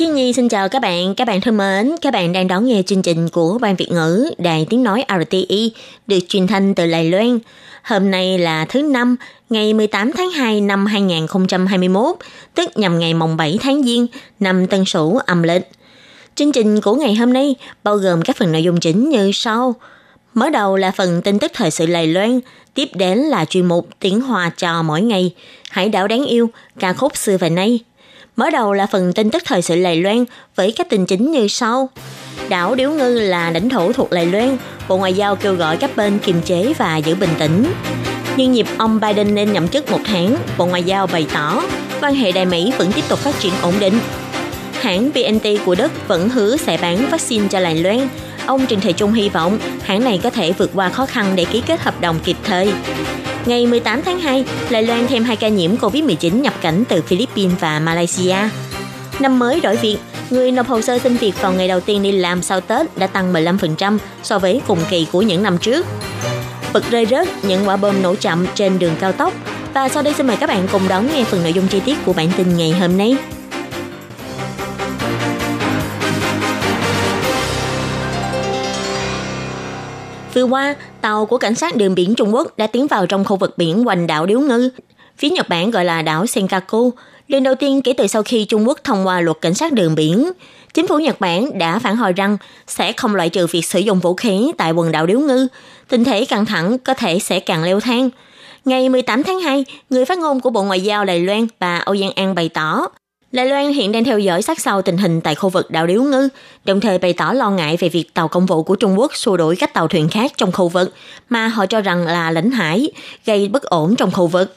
Khi Nhi xin chào các bạn, các bạn thân mến, các bạn đang đón nghe chương trình của Ban Việt ngữ Đài Tiếng Nói RTI được truyền thanh từ Đài Loan. Hôm nay là thứ năm, ngày 18 tháng 2 năm 2021, tức nhằm ngày mồng 7 tháng Giêng, năm Tân Sửu âm lịch. Chương trình của ngày hôm nay bao gồm các phần nội dung chính như sau. Mở đầu là phần tin tức thời sự Lài Loan, tiếp đến là chuyên mục tiếng Hoa trò mỗi ngày, Hải đảo đáng yêu, ca khúc xưa và nay. Mở đầu là phần tin tức thời sự Đài Loan với các tin chính như sau. Đảo Điếu Ngư là lãnh thổ thuộc Đài Loan, Bộ Ngoại giao kêu gọi các bên kiềm chế và giữ bình tĩnh. Nhân dịp ông Biden lên nhậm chức một tháng, Bộ Ngoại giao bày tỏ quan hệ Đài Mỹ vẫn tiếp tục phát triển ổn định. Hãng BNT của Đức vẫn hứa sẽ bán vaccine cho Đài Loan. Ông Trịnh Thị Trung hy vọng hãng này có thể vượt qua khó khăn để ký kết hợp đồng kịp thời. Ngày 18 tháng 2, Đài Loan thêm hai ca nhiễm COVID-19 nhập cảnh từ Philippines và Malaysia. Năm mới đổi việc, người nộp hồ sơ xin việc vào ngày đầu tiên đi làm sau Tết đã tăng 15% so với cùng kỳ của những năm trước. Bực rơi rớt, những quả bom nổ chậm trên đường cao tốc. Và sau đây xin mời các bạn cùng đón nghe phần nội dung chi tiết của bản tin ngày hôm nay. Vừa qua, tàu của cảnh sát đường biển Trung Quốc đã tiến vào trong khu vực biển quanh đảo Điếu Ngư, phía Nhật Bản gọi là đảo Senkaku, lần đầu tiên kể từ sau khi Trung Quốc thông qua luật cảnh sát đường biển. Chính phủ Nhật Bản đã phản hồi rằng sẽ không loại trừ việc sử dụng vũ khí tại quần đảo Điếu Ngư. Tình thế căng thẳng có thể sẽ càng leo thang. Ngày 18 tháng 2, người phát ngôn của Bộ Ngoại giao Đài Loan bà Âu Giang An bày tỏ Lê Loan hiện đang theo dõi sát sao tình hình tại khu vực đảo Điếu Ngư, đồng thời bày tỏ lo ngại về việc tàu công vụ của Trung Quốc xua đuổi các tàu thuyền khác trong khu vực mà họ cho rằng là lãnh hải, gây bất ổn trong khu vực.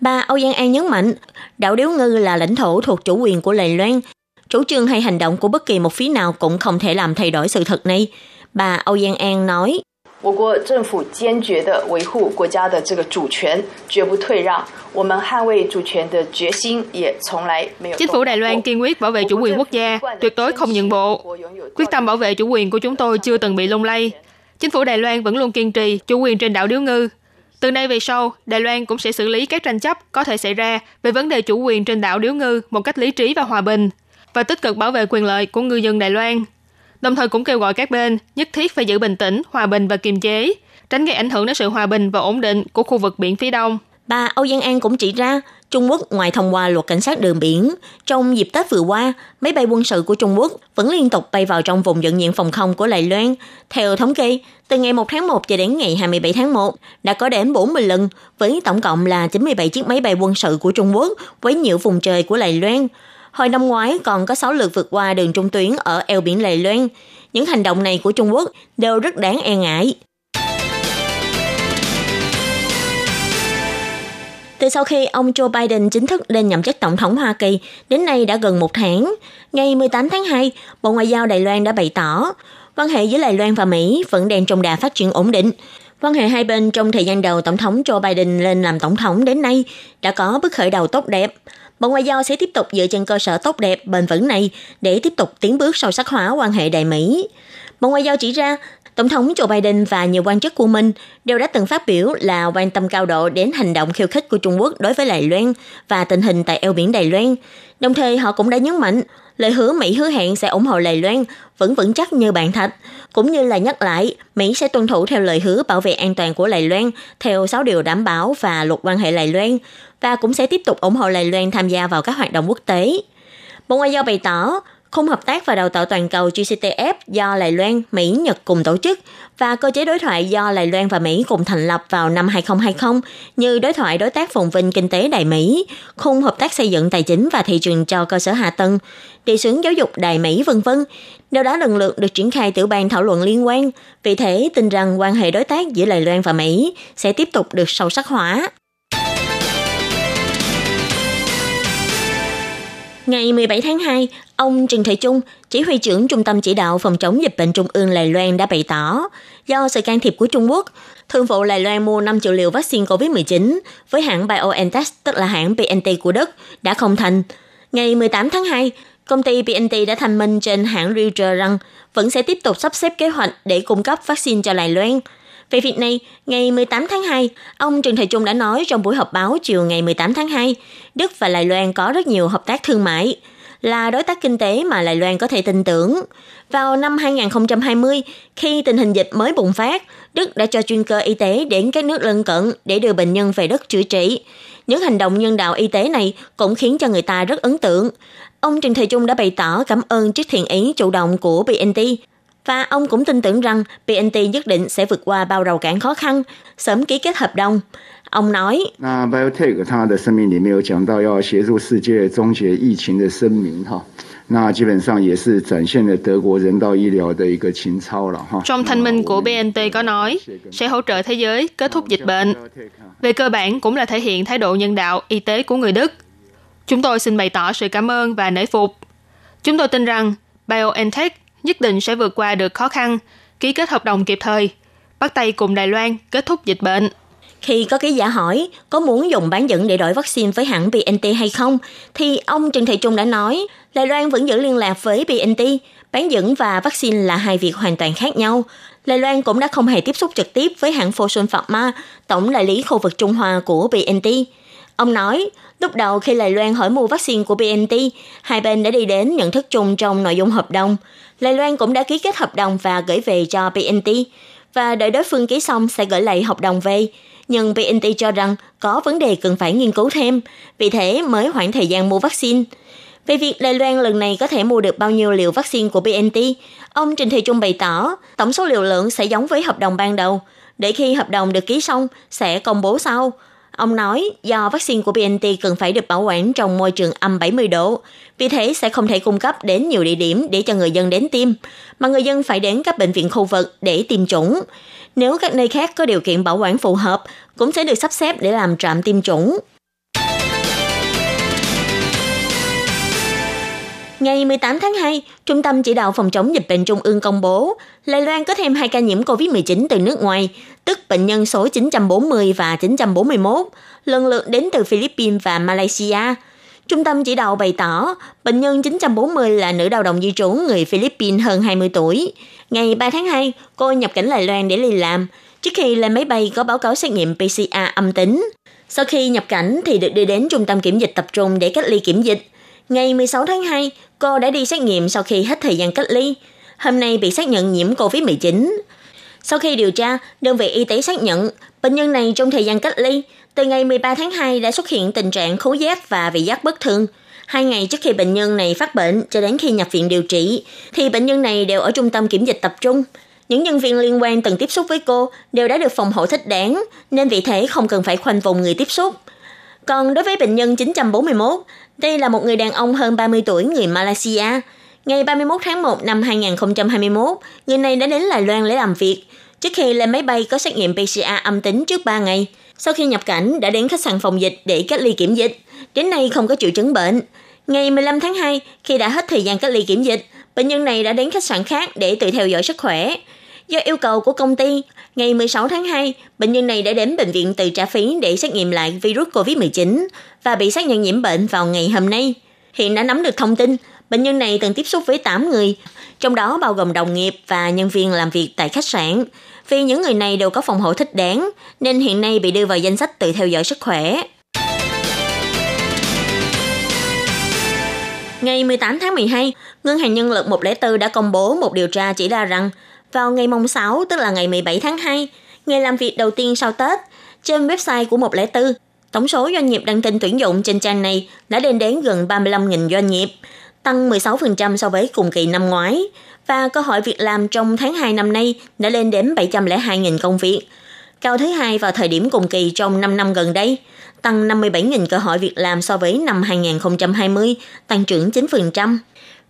Bà Âu Giang An nhấn mạnh, đảo Điếu Ngư là lãnh thổ thuộc chủ quyền của Lê Loan. Chủ trương hay hành động của bất kỳ một phía nào cũng không thể làm thay đổi sự thật này. Bà Âu Giang An nói, 我国政府坚决地维护国家的这个主权，绝不退让。我们捍卫主权的决心也从来没有。 Chính phủ Đài Loan kiên quyết bảo vệ chủ quyền quốc gia, tuyệt đối không nhượng bộ. Quyết tâm bảo vệ chủ quyền của chúng tôi chưa từng bị lung lay. Chính phủ Đài Loan vẫn luôn kiên trì chủ quyền trên đảo Điếu Ngư. Từ nay về sau, Đài Loan cũng sẽ xử lý các tranh chấp có thể xảy ra về vấn đề chủ quyền trên đảo Điếu Ngư một cách lý trí và hòa bình và tích cực bảo vệ quyền lợi của ngư dân Đài Loan. Đồng thời cũng kêu gọi các bên nhất thiết phải giữ bình tĩnh, hòa bình và kiềm chế, tránh gây ảnh hưởng đến sự hòa bình và ổn định của khu vực biển phía đông. Bà Âu Giang An cũng chỉ ra, Trung Quốc ngoài thông qua luật cảnh sát đường biển, trong dịp Tết vừa qua, máy bay quân sự của Trung Quốc vẫn liên tục bay vào trong vùng nhận diện phòng không của Đài Loan. Theo thống kê, từ ngày 1 tháng 1 cho đến ngày 27 tháng 1, đã có đến 40 lần, với tổng cộng là 97 chiếc máy bay quân sự của Trung Quốc với nhiều vùng trời của Đài Loan. Hồi năm ngoái còn có 6 lượt vượt qua đường trung tuyến ở eo biển Lầy Loan. Những hành động này của Trung Quốc đều rất đáng e ngại. Từ sau khi ông Joe Biden chính thức lên nhậm chức tổng thống Hoa Kỳ, đến nay đã gần một tháng. Ngày 18 tháng 2, Bộ Ngoại giao Đài Loan đã bày tỏ, quan hệ giữa Đài Loan và Mỹ vẫn đang trong đà phát triển ổn định. Quan hệ hai bên trong thời gian đầu Tổng thống Joe Biden lên làm tổng thống đến nay đã có bước khởi đầu tốt đẹp. Bộ Ngoại giao sẽ tiếp tục dựa trên cơ sở tốt đẹp, bền vững này để tiếp tục tiến bước sâu sắc hóa quan hệ Đài Mỹ. Bộ Ngoại giao chỉ ra, Tổng thống Joe Biden và nhiều quan chức của mình đều đã từng phát biểu là quan tâm cao độ đến hành động khiêu khích của Trung Quốc đối với Đài Loan và tình hình tại eo biển Đài Loan. Đồng thời họ cũng đã nhấn mạnh lời hứa Mỹ hứa hẹn sẽ ủng hộ Đài Loan vẫn vững chắc như bàn thạch, cũng như là nhắc lại Mỹ sẽ tuân thủ theo lời hứa bảo vệ an toàn của Đài Loan theo 6 điều đảm bảo và luật quan hệ Đài Loan và cũng sẽ tiếp tục ủng hộ Đài Loan tham gia vào các hoạt động quốc tế. Bộ Ngoại giao bày tỏ, khung hợp tác và đào tạo toàn cầu GCTF do Lài Loan, Mỹ, Nhật cùng tổ chức và cơ chế đối thoại do Đài Loan và Mỹ cùng thành lập vào năm 2020 như đối thoại đối tác phồn vinh kinh tế Đài Mỹ, khung hợp tác xây dựng tài chính và thị trường cho cơ sở hạ tầng, đề xướng giáo dục Đài Mỹ vân vân đều đã lần lượt được triển khai tiểu ban thảo luận liên quan. Vì thế, tin rằng quan hệ đối tác giữa Đài Loan và Mỹ sẽ tiếp tục được sâu sắc hóa. Ngày 17 tháng 2, ông Trần Thị Trung, chỉ huy trưởng Trung tâm Chỉ đạo Phòng chống dịch bệnh Trung ương Lài Loan đã bày tỏ, do sự can thiệp của Trung Quốc, thương vụ Lài Loan mua 5 triệu liều vaccine COVID-19 với hãng BioNTech, tức là hãng BNT của Đức, đã không thành. Ngày 18 tháng 2, công ty BNT đã thành minh trên hãng Reuters rằng vẫn sẽ tiếp tục sắp xếp kế hoạch để cung cấp vaccine cho Lài Loan. Về việc này, ngày 18 tháng 2, ông Trần Thời Trung đã nói trong buổi họp báo chiều ngày 18 tháng 2, Đức và Đài Loan có rất nhiều hợp tác thương mại, là đối tác kinh tế mà Đài Loan có thể tin tưởng. Vào năm 2020, khi tình hình dịch mới bùng phát, Đức đã cho chuyên cơ y tế đến các nước lân cận để đưa bệnh nhân về đất chữa trị. Những hành động nhân đạo y tế này cũng khiến cho người ta rất ấn tượng. Ông Trần Thời Trung đã bày tỏ cảm ơn trước thiện ý chủ động của BNT và ông cũng tin tưởng rằng BNT nhất định sẽ vượt qua bao rào cản khó khăn, sớm ký kết hợp đồng. Ông nói, BioNTech 它的声明里面有讲到要协助世界终结疫情的声明哈。那基本上也是展现了德国人道医疗的一个情操了哈。 Trong thanh minh của BNT có nói sẽ hỗ trợ thế giới kết thúc dịch bệnh. Về cơ bản cũng là thể hiện thái độ nhân đạo y tế của người Đức. Chúng tôi xin bày tỏ sự cảm ơn và nể phục. Chúng tôi tin rằng BioNTech nhất định sẽ vượt qua được khó khăn, ký kết hợp đồng kịp thời, bắt tay cùng Đài Loan kết thúc dịch bệnh. Khi có ký giả hỏi có muốn dùng bán dẫn để đổi vaccine với hãng BNT hay không, thì ông Trần Thị Trung đã nói Đài Loan vẫn giữ liên lạc với BNT. Bán dẫn và vaccine là hai việc hoàn toàn khác nhau. Đài Loan cũng đã không hề tiếp xúc trực tiếp với hãng Fosun Pharma, tổng đại lý khu vực Trung Hoa của BNT. Ông nói, lúc đầu khi Đài Loan hỏi mua vaccine của BNT, hai bên đã đi đến nhận thức chung trong nội dung hợp đồng. Đài Loan cũng đã ký kết hợp đồng và gửi về cho BNT, và đợi đối phương ký xong sẽ gửi lại hợp đồng về. Nhưng BNT cho rằng có vấn đề cần phải nghiên cứu thêm, vì thế mới hoãn thời gian mua vaccine. Về việc Đài Loan lần này có thể mua được bao nhiêu liều vaccine của BNT, ông Trình Thị Trung bày tỏ tổng số liều lượng sẽ giống với hợp đồng ban đầu. Để khi hợp đồng được ký xong, sẽ công bố sau. Ông nói do vaccine của BNT cần phải được bảo quản trong môi trường âm 70 độ, vì thế sẽ không thể cung cấp đến nhiều địa điểm để cho người dân đến tiêm, mà người dân phải đến các bệnh viện khu vực để tiêm chủng. Nếu các nơi khác có điều kiện bảo quản phù hợp, cũng sẽ được sắp xếp để làm trạm tiêm chủng. Ngày 18 tháng 2, Trung tâm Chỉ đạo Phòng chống dịch bệnh Trung ương công bố, Lai Loan có thêm hai ca nhiễm COVID-19 từ nước ngoài, tức bệnh nhân số 940 và 941, lần lượt đến từ Philippines và Malaysia. Trung tâm chỉ đạo bày tỏ, bệnh nhân 940 là nữ lao động di trú người Philippines hơn 20 tuổi. Ngày 3 tháng 2, cô nhập cảnh Lai Loan để đi làm. Trước khi lên máy bay có báo cáo xét nghiệm PCR âm tính. Sau khi nhập cảnh thì được đưa đến trung tâm kiểm dịch tập trung để cách ly kiểm dịch. Ngày 16 tháng 2, cô đã đi xét nghiệm sau khi hết thời gian cách ly. Hôm nay bị xác nhận nhiễm COVID-19. Sau khi điều tra, đơn vị y tế xác nhận bệnh nhân này trong thời gian cách ly, từ ngày 13 tháng 2 đã xuất hiện tình trạng khứu giác và vị giác bất thường. Hai ngày trước khi bệnh nhân này phát bệnh cho đến khi nhập viện điều trị, thì bệnh nhân này đều ở trung tâm kiểm dịch tập trung. Những nhân viên liên quan từng tiếp xúc với cô đều đã được phòng hộ thích đáng, nên vì thế không cần phải khoanh vùng người tiếp xúc. Còn đối với bệnh nhân 941, đây là một người đàn ông hơn 30 tuổi người Malaysia. Ngày 31 tháng 1 năm 2021, người này đã đến Đài Loan để làm việc. Trước khi lên máy bay có xét nghiệm PCR âm tính trước 3 ngày. Sau khi nhập cảnh đã đến khách sạn phòng dịch để cách ly kiểm dịch. Đến nay không có triệu chứng bệnh. Ngày 15 tháng 2, khi đã hết thời gian cách ly kiểm dịch, bệnh nhân này đã đến khách sạn khác để tự theo dõi sức khỏe. Do yêu cầu của công ty, ngày 16 tháng 2, bệnh nhân này đã đến bệnh viện tự trả phí để xét nghiệm lại virus COVID-19 và bị xác nhận nhiễm bệnh vào ngày hôm nay. Hiện đã nắm được thông tin, bệnh nhân này từng tiếp xúc với 8 người, trong đó bao gồm đồng nghiệp và nhân viên làm việc tại khách sạn. Vì những người này đều có phòng hộ thích đáng, nên hiện nay bị đưa vào danh sách tự theo dõi sức khỏe. Ngày 18 tháng 12, Ngân hàng Nhân lực 104 đã công bố một điều tra chỉ ra rằng vào ngày mùng 6, tức là ngày 17 tháng 2, ngày làm việc đầu tiên sau Tết, trên website của 104, tổng số doanh nghiệp đăng tin tuyển dụng trên trang này đã lên đến gần 35.000 doanh nghiệp, tăng 16% so với cùng kỳ năm ngoái, và cơ hội việc làm trong tháng 2 năm nay đã lên đến 702.000 công việc, cao thứ hai vào thời điểm cùng kỳ trong 5 năm gần đây, tăng 57.000 cơ hội việc làm so với năm 2020, tăng trưởng 9%.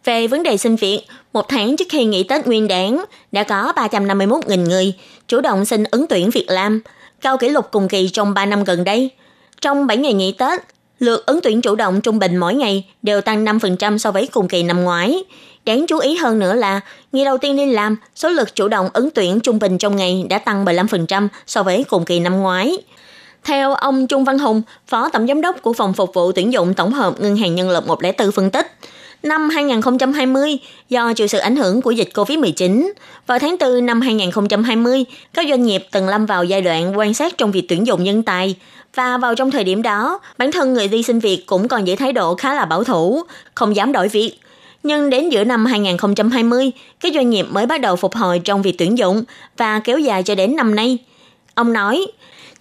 Về vấn đề xin việc, một tháng trước khi nghỉ Tết Nguyên đán, đã có 351.000 người chủ động xin ứng tuyển việc làm, cao kỷ lục cùng kỳ trong 3 năm gần đây. Trong 7 ngày nghỉ Tết, Lượt ứng tuyển chủ động trung bình mỗi ngày đều tăng 5% so với cùng kỳ năm ngoái. Đáng chú ý hơn nữa là, ngày đầu tiên đi làm, số lượt chủ động ứng tuyển trung bình trong ngày đã tăng 15% so với cùng kỳ năm ngoái. Theo ông Trung Văn Hùng, Phó Tổng Giám đốc của Phòng Phục vụ Tuyển dụng Tổng hợp Ngân hàng Nhân lực 104 phân tích, năm 2020 do chịu sự ảnh hưởng của dịch COVID-19. Vào tháng 4 năm 2020, các doanh nghiệp từng lâm vào giai đoạn quan sát trong việc tuyển dụng nhân tài. Và vào trong thời điểm đó, bản thân người đi xin việc cũng còn giữ thái độ khá là bảo thủ, không dám đổi việc. Nhưng đến giữa năm 2020, các doanh nghiệp mới bắt đầu phục hồi trong việc tuyển dụng và kéo dài cho đến năm nay. Ông nói,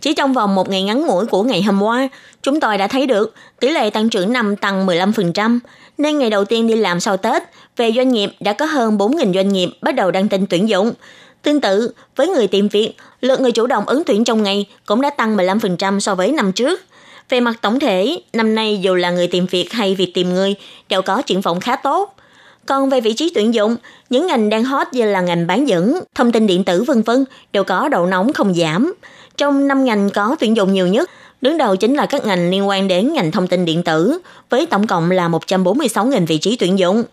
chỉ trong vòng một ngày ngắn ngủi của ngày hôm qua, chúng tôi đã thấy được tỷ lệ tăng trưởng năm tăng 15%, nên ngày đầu tiên đi làm sau Tết, về doanh nghiệp đã có hơn 4.000 doanh nghiệp bắt đầu đăng tin tuyển dụng. Tương tự, với người tìm việc, lượng người chủ động ứng tuyển trong ngày cũng đã tăng 15% so với năm trước. Về mặt tổng thể, năm nay dù là người tìm việc hay việc tìm người đều có triển vọng khá tốt. Còn về vị trí tuyển dụng, những ngành đang hot như là ngành bán dẫn, thông tin điện tử vân vân đều có độ nóng không giảm. Trong 5 ngành có tuyển dụng nhiều nhất, đứng đầu chính là các ngành liên quan đến ngành thông tin điện tử, với tổng cộng là 146.000 vị trí tuyển dụng.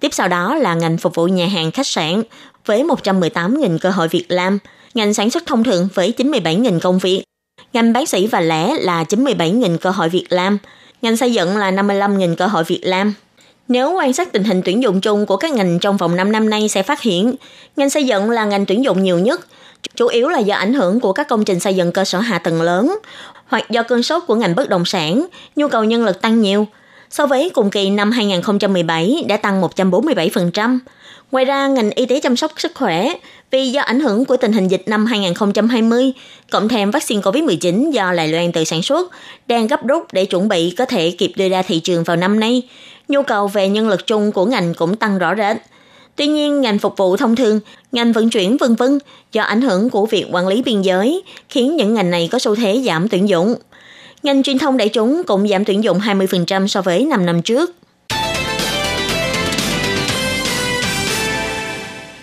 Tiếp sau đó là ngành phục vụ nhà hàng khách sạn, với 118.000 cơ hội việc làm, ngành sản xuất thông thường với 97.000 công việc, ngành bác sĩ và lẻ là 97.000 cơ hội việc làm, ngành xây dựng là 55.000 cơ hội việc làm. Nếu quan sát tình hình tuyển dụng chung của các ngành trong vòng 5 năm nay sẽ phát hiện, ngành xây dựng là ngành tuyển dụng nhiều nhất, chủ yếu là do ảnh hưởng của các công trình xây dựng cơ sở hạ tầng lớn, hoặc do cơn sốt của ngành bất động sản, nhu cầu nhân lực tăng nhiều. So với cùng kỳ năm 2017 đã tăng 147%. Ngoài ra, ngành y tế chăm sóc sức khỏe vì do ảnh hưởng của tình hình dịch năm 2020, cộng thêm vaccine COVID-19 do Đài Loan tự sản xuất, đang gấp rút để chuẩn bị có thể kịp đưa ra thị trường vào năm nay. Nhu cầu về nhân lực chung của ngành cũng tăng rõ rệt. Tuy nhiên, ngành phục vụ thông thường, ngành vận chuyển vân vân do ảnh hưởng của việc quản lý biên giới khiến những ngành này có xu thế giảm tuyển dụng. Ngành truyền thông đại chúng cũng giảm tuyển dụng 20% so với 5 năm trước.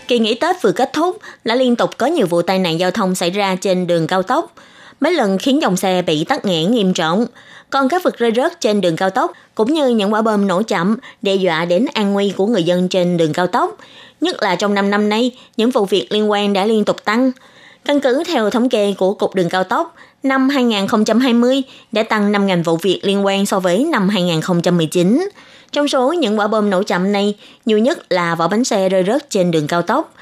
Kỳ nghỉ Tết vừa kết thúc đã liên tục có nhiều vụ tai nạn giao thông xảy ra trên đường cao tốc. Mấy lần khiến dòng xe bị tắc nghẽn nghiêm trọng. Còn các vật rơi rớt trên đường cao tốc cũng như những quả bom nổ chậm đe dọa đến an nguy của người dân trên đường cao tốc. Nhất là trong 5 năm nay, những vụ việc liên quan đã liên tục tăng. Căn cứ theo thống kê của Cục Đường Cao tốc, năm 2020 đã tăng 5.000 vụ việc liên quan so với năm 2019. Trong số những quả bom nổ chậm này, nhiều nhất là vỏ bánh xe rơi rớt trên đường cao tốc.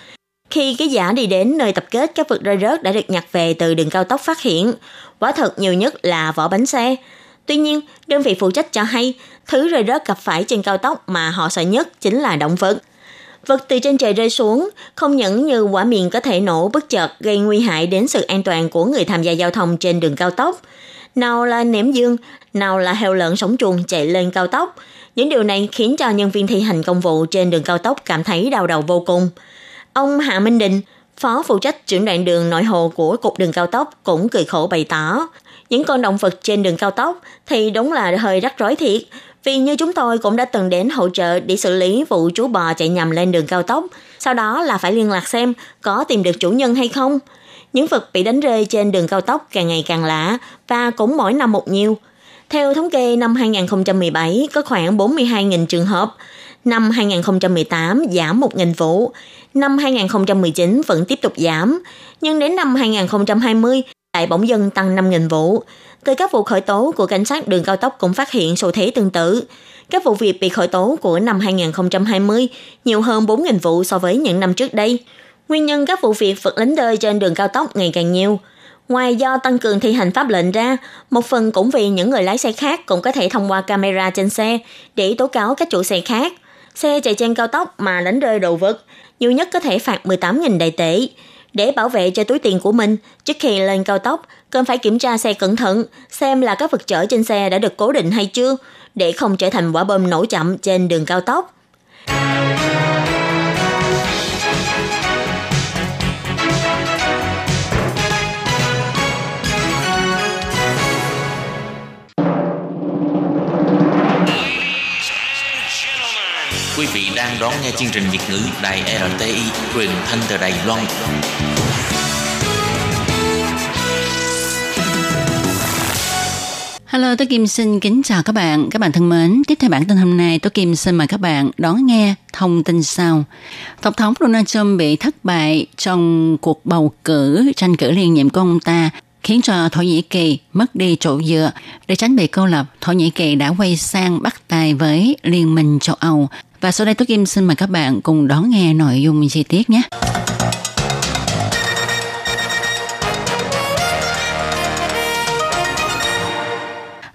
Khi ký giả đi đến nơi tập kết các vật rơi rớt đã được nhặt về từ đường cao tốc phát hiện, quả thật nhiều nhất là vỏ bánh xe. Tuy nhiên, đơn vị phụ trách cho hay, thứ rơi rớt gặp phải trên cao tốc mà họ sợ nhất chính là động vật. Vật từ trên trời rơi xuống, không những như quả miền có thể nổ bất chợt gây nguy hại đến sự an toàn của người tham gia giao thông trên đường cao tốc. Nào là ném dương, nào là heo lợn sống chuồng chạy lên cao tốc. Những điều này khiến cho nhân viên thi hành công vụ trên đường cao tốc cảm thấy đau đầu vô cùng. Ông Hạ Minh Định, phó phụ trách trưởng đoạn đường nội hồ của Cục Đường Cao tốc cũng cười khổ bày tỏ. Những con động vật trên đường cao tốc thì đúng là hơi rắc rối thiệt, vì như chúng tôi cũng đã từng đến hỗ trợ để xử lý vụ chú bò chạy nhầm lên đường cao tốc, sau đó là phải liên lạc xem có tìm được chủ nhân hay không. Những vật bị đánh rơi trên đường cao tốc càng ngày càng lạ và cũng mỗi năm một nhiều. Theo thống kê năm 2017 có khoảng 42.000 trường hợp, năm 2018 giảm 1.000 vụ, năm 2019 vẫn tiếp tục giảm, nhưng đến năm 2020 lại bỗng dưng tăng 5.000 vụ. Từ các vụ khởi tố của cảnh sát đường cao tốc cũng phát hiện xu thế tương tự. Các vụ việc bị khởi tố của năm 2020 nhiều hơn 4.000 vụ so với những năm trước đây. Nguyên nhân các vụ việc vật lính đời trên đường cao tốc ngày càng nhiều. Ngoài do tăng cường thi hành pháp lệnh ra, một phần cũng vì những người lái xe khác cũng có thể thông qua camera trên xe để tố cáo các chủ xe khác. Xe chạy trên cao tốc mà đánh rơi đồ vật, nhiều nhất có thể phạt 18.000 đại tệ. Để bảo vệ cho túi tiền của mình, trước khi lên cao tốc, cần phải kiểm tra xe cẩn thận, xem là các vật chở trên xe đã được cố định hay chưa, để không trở thành quả bom nổ chậm trên đường cao tốc. Đang đón nghe chương trình Việt ngữ Đài RTI truyền thanh từ Đài Loan. Hello, tôi Kim xin kính chào các bạn. Các bạn thân mến, tiếp theo bản tin hôm nay, tôi Kim xin mời các bạn đón nghe thông tin sau. Tổng thống Donald Trump bị thất bại trong cuộc bầu cử tranh cử liên nhiệm của ông ta khiến cho Thổ Nhĩ Kỳ mất đi chỗ dựa. Để tránh bị cô lập, Thổ Nhĩ Kỳ đã quay sang bắt tay với Liên minh châu Âu. Và sau đây tôi Kim xin mời các bạn cùng đón nghe nội dung chi tiết nhé.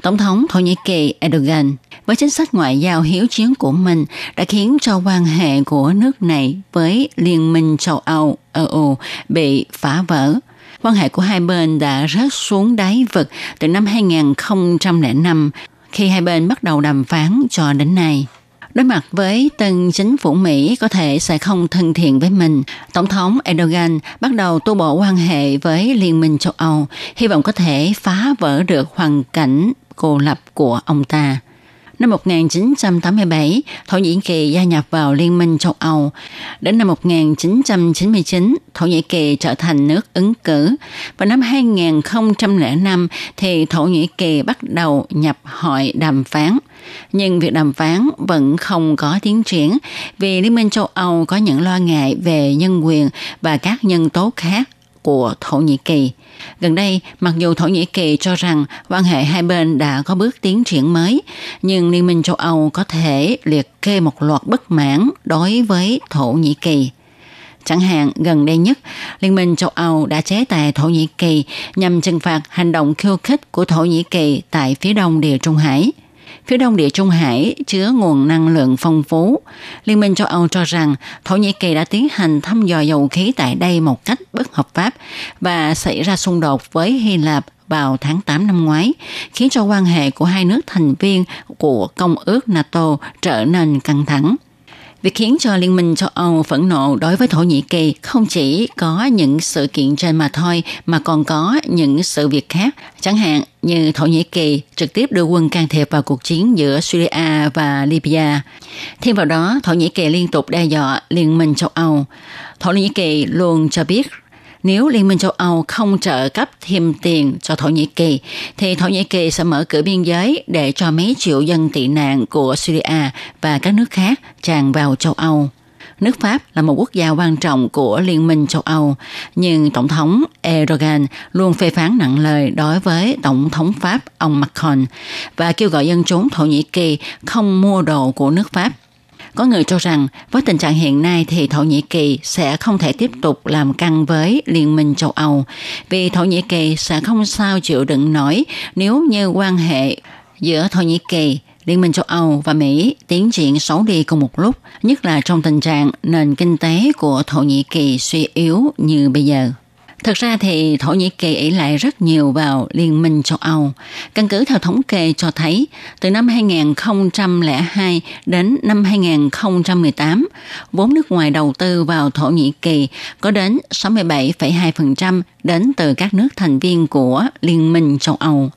Tổng thống Thổ Nhĩ Kỳ Erdogan với chính sách ngoại giao hiếu chiến của mình đã khiến cho quan hệ của nước này với Liên minh châu Âu EU bị phá vỡ. Quan hệ của hai bên đã rớt xuống đáy vực từ năm 2005 khi hai bên bắt đầu đàm phán cho đến nay. Đối mặt với tân chính phủ Mỹ có thể sẽ không thân thiện với mình, Tổng thống Erdogan bắt đầu tu bổ quan hệ với Liên minh châu Âu, hy vọng có thể phá vỡ được hoàn cảnh cô lập của ông ta. Năm 1987, Thổ Nhĩ Kỳ gia nhập vào Liên minh châu Âu. Đến năm 1999, Thổ Nhĩ Kỳ trở thành nước ứng cử. Và năm 2005 thì Thổ Nhĩ Kỳ bắt đầu nhập hội đàm phán. Nhưng việc đàm phán vẫn không có tiến triển vì Liên minh châu Âu có những lo ngại về nhân quyền và các nhân tố khác của Thổ Nhĩ Kỳ. Gần đây, mặc dù Thổ Nhĩ Kỳ cho rằng quan hệ hai bên đã có bước tiến triển mới, nhưng Liên minh châu Âu có thể liệt kê một loạt bất mãn đối với Thổ Nhĩ Kỳ. Chẳng hạn, gần đây nhất, Liên minh châu Âu đã chế tài Thổ Nhĩ Kỳ nhằm trừng phạt hành động khiêu khích của Thổ Nhĩ Kỳ tại phía đông Địa Trung Hải. Phía đông địa Trung Hải chứa nguồn năng lượng phong phú. Liên minh châu Âu cho rằng Thổ Nhĩ Kỳ đã tiến hành thăm dò dầu khí tại đây một cách bất hợp pháp và xảy ra xung đột với Hy Lạp vào tháng 8 năm ngoái, khiến cho quan hệ của hai nước thành viên của Công ước NATO trở nên căng thẳng. Việc khiến cho Liên minh châu Âu phẫn nộ đối với Thổ Nhĩ Kỳ không chỉ có những sự kiện trên mà thôi mà còn có những sự việc khác. Chẳng hạn như Thổ Nhĩ Kỳ trực tiếp đưa quân can thiệp vào cuộc chiến giữa Syria và Libya. Thêm vào đó, Thổ Nhĩ Kỳ liên tục đe dọa Liên minh châu Âu. Thổ Nhĩ Kỳ luôn cho biết nếu Liên minh châu Âu không trợ cấp thêm tiền cho Thổ Nhĩ Kỳ, thì Thổ Nhĩ Kỳ sẽ mở cửa biên giới để cho mấy triệu dân tị nạn của Syria và các nước khác tràn vào châu Âu. Nước Pháp là một quốc gia quan trọng của Liên minh châu Âu, nhưng Tổng thống Erdogan luôn phê phán nặng lời đối với Tổng thống Pháp ông Macron và kêu gọi dân chúng Thổ Nhĩ Kỳ không mua đồ của nước Pháp có người cho rằng với tình trạng hiện nay thì Thổ Nhĩ Kỳ sẽ không thể tiếp tục làm căng với Liên minh châu Âu vì Thổ Nhĩ Kỳ sẽ không sao chịu đựng nổi nếu như quan hệ giữa Thổ Nhĩ Kỳ Liên minh châu Âu và Mỹ tiến triển xấu đi cùng một lúc, nhất là trong tình trạng nền kinh tế của Thổ Nhĩ Kỳ suy yếu như bây giờ. Thực ra thì Thổ Nhĩ Kỳ ỷ lại rất nhiều vào Liên minh châu Âu. Căn cứ theo thống kê cho thấy, từ năm 2002 đến năm 2018, vốn nước ngoài đầu tư vào Thổ Nhĩ Kỳ có đến 67,2% đến từ các nước thành viên của Liên minh châu Âu.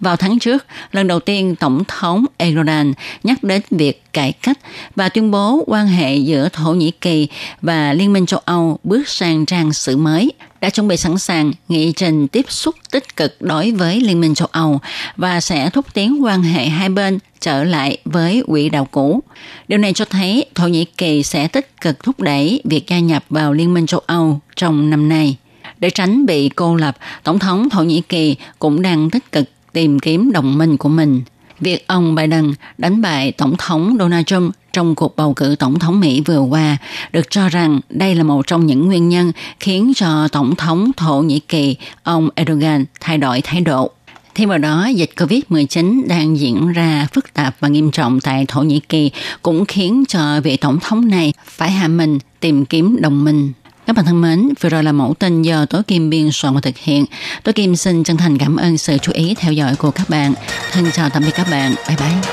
Vào tháng trước, lần đầu tiên Tổng thống Erdogan nhắc đến việc cải cách và tuyên bố quan hệ giữa Thổ Nhĩ Kỳ và Liên minh châu Âu bước sang trang sử mới đã chuẩn bị sẵn sàng nghị trình tiếp xúc tích cực đối với Liên minh châu Âu và sẽ thúc tiến quan hệ hai bên trở lại với quỹ đạo cũ. Điều này cho thấy Thổ Nhĩ Kỳ sẽ tích cực thúc đẩy việc gia nhập vào Liên minh châu Âu trong năm nay. Để tránh bị cô lập, Tổng thống Thổ Nhĩ Kỳ cũng đang tích cực tìm kiếm đồng minh của mình. Việc ông Biden đánh bại Tổng thống Donald Trump trong cuộc bầu cử tổng thống Mỹ vừa qua được cho rằng đây là một trong những nguyên nhân khiến cho Tổng thống Thổ Nhĩ Kỳ ông Erdogan thay đổi thái độ. Thêm vào đó, dịch COVID-19 đang diễn ra phức tạp và nghiêm trọng tại Thổ Nhĩ Kỳ cũng khiến cho vị tổng thống này phải hạ mình tìm kiếm đồng minh. Các bạn thân mến, vừa rồi là mẫu tin do Tố Kim biên soạn và thực hiện. Tố Kim xin chân thành cảm ơn sự chú ý theo dõi của các bạn. Thân chào tạm biệt các bạn. Bye bye.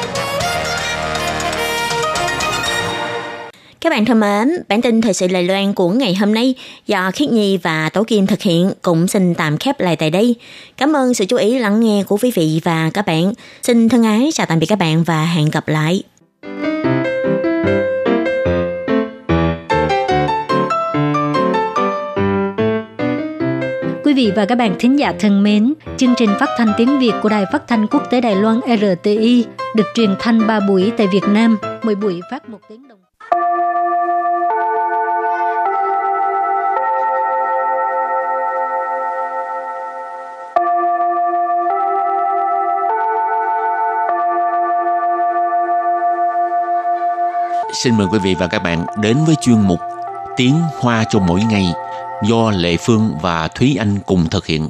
Các bạn thân mến, bản tin thời sự Lài Loan của ngày hôm nay do Khiết Nhi và Tố Kim thực hiện cũng xin tạm khép lại tại đây. Cảm ơn sự chú ý lắng nghe của quý vị và các bạn. Xin thân ái chào tạm biệt các bạn và hẹn gặp lại. Vị và các bạn thính giả thân mến, chương trình phát thanh tiếng Việt của Đài Phát thanh Quốc tế Đài Loan RTI được truyền thanh 3 buổi tại Việt Nam, mỗi buổi phát một tiếng đồng. Xin mời quý vị và các bạn đến với chuyên mục Tiếng Hoa cho mỗi ngày do Lệ Phương và Thúy Anh cùng thực hiện.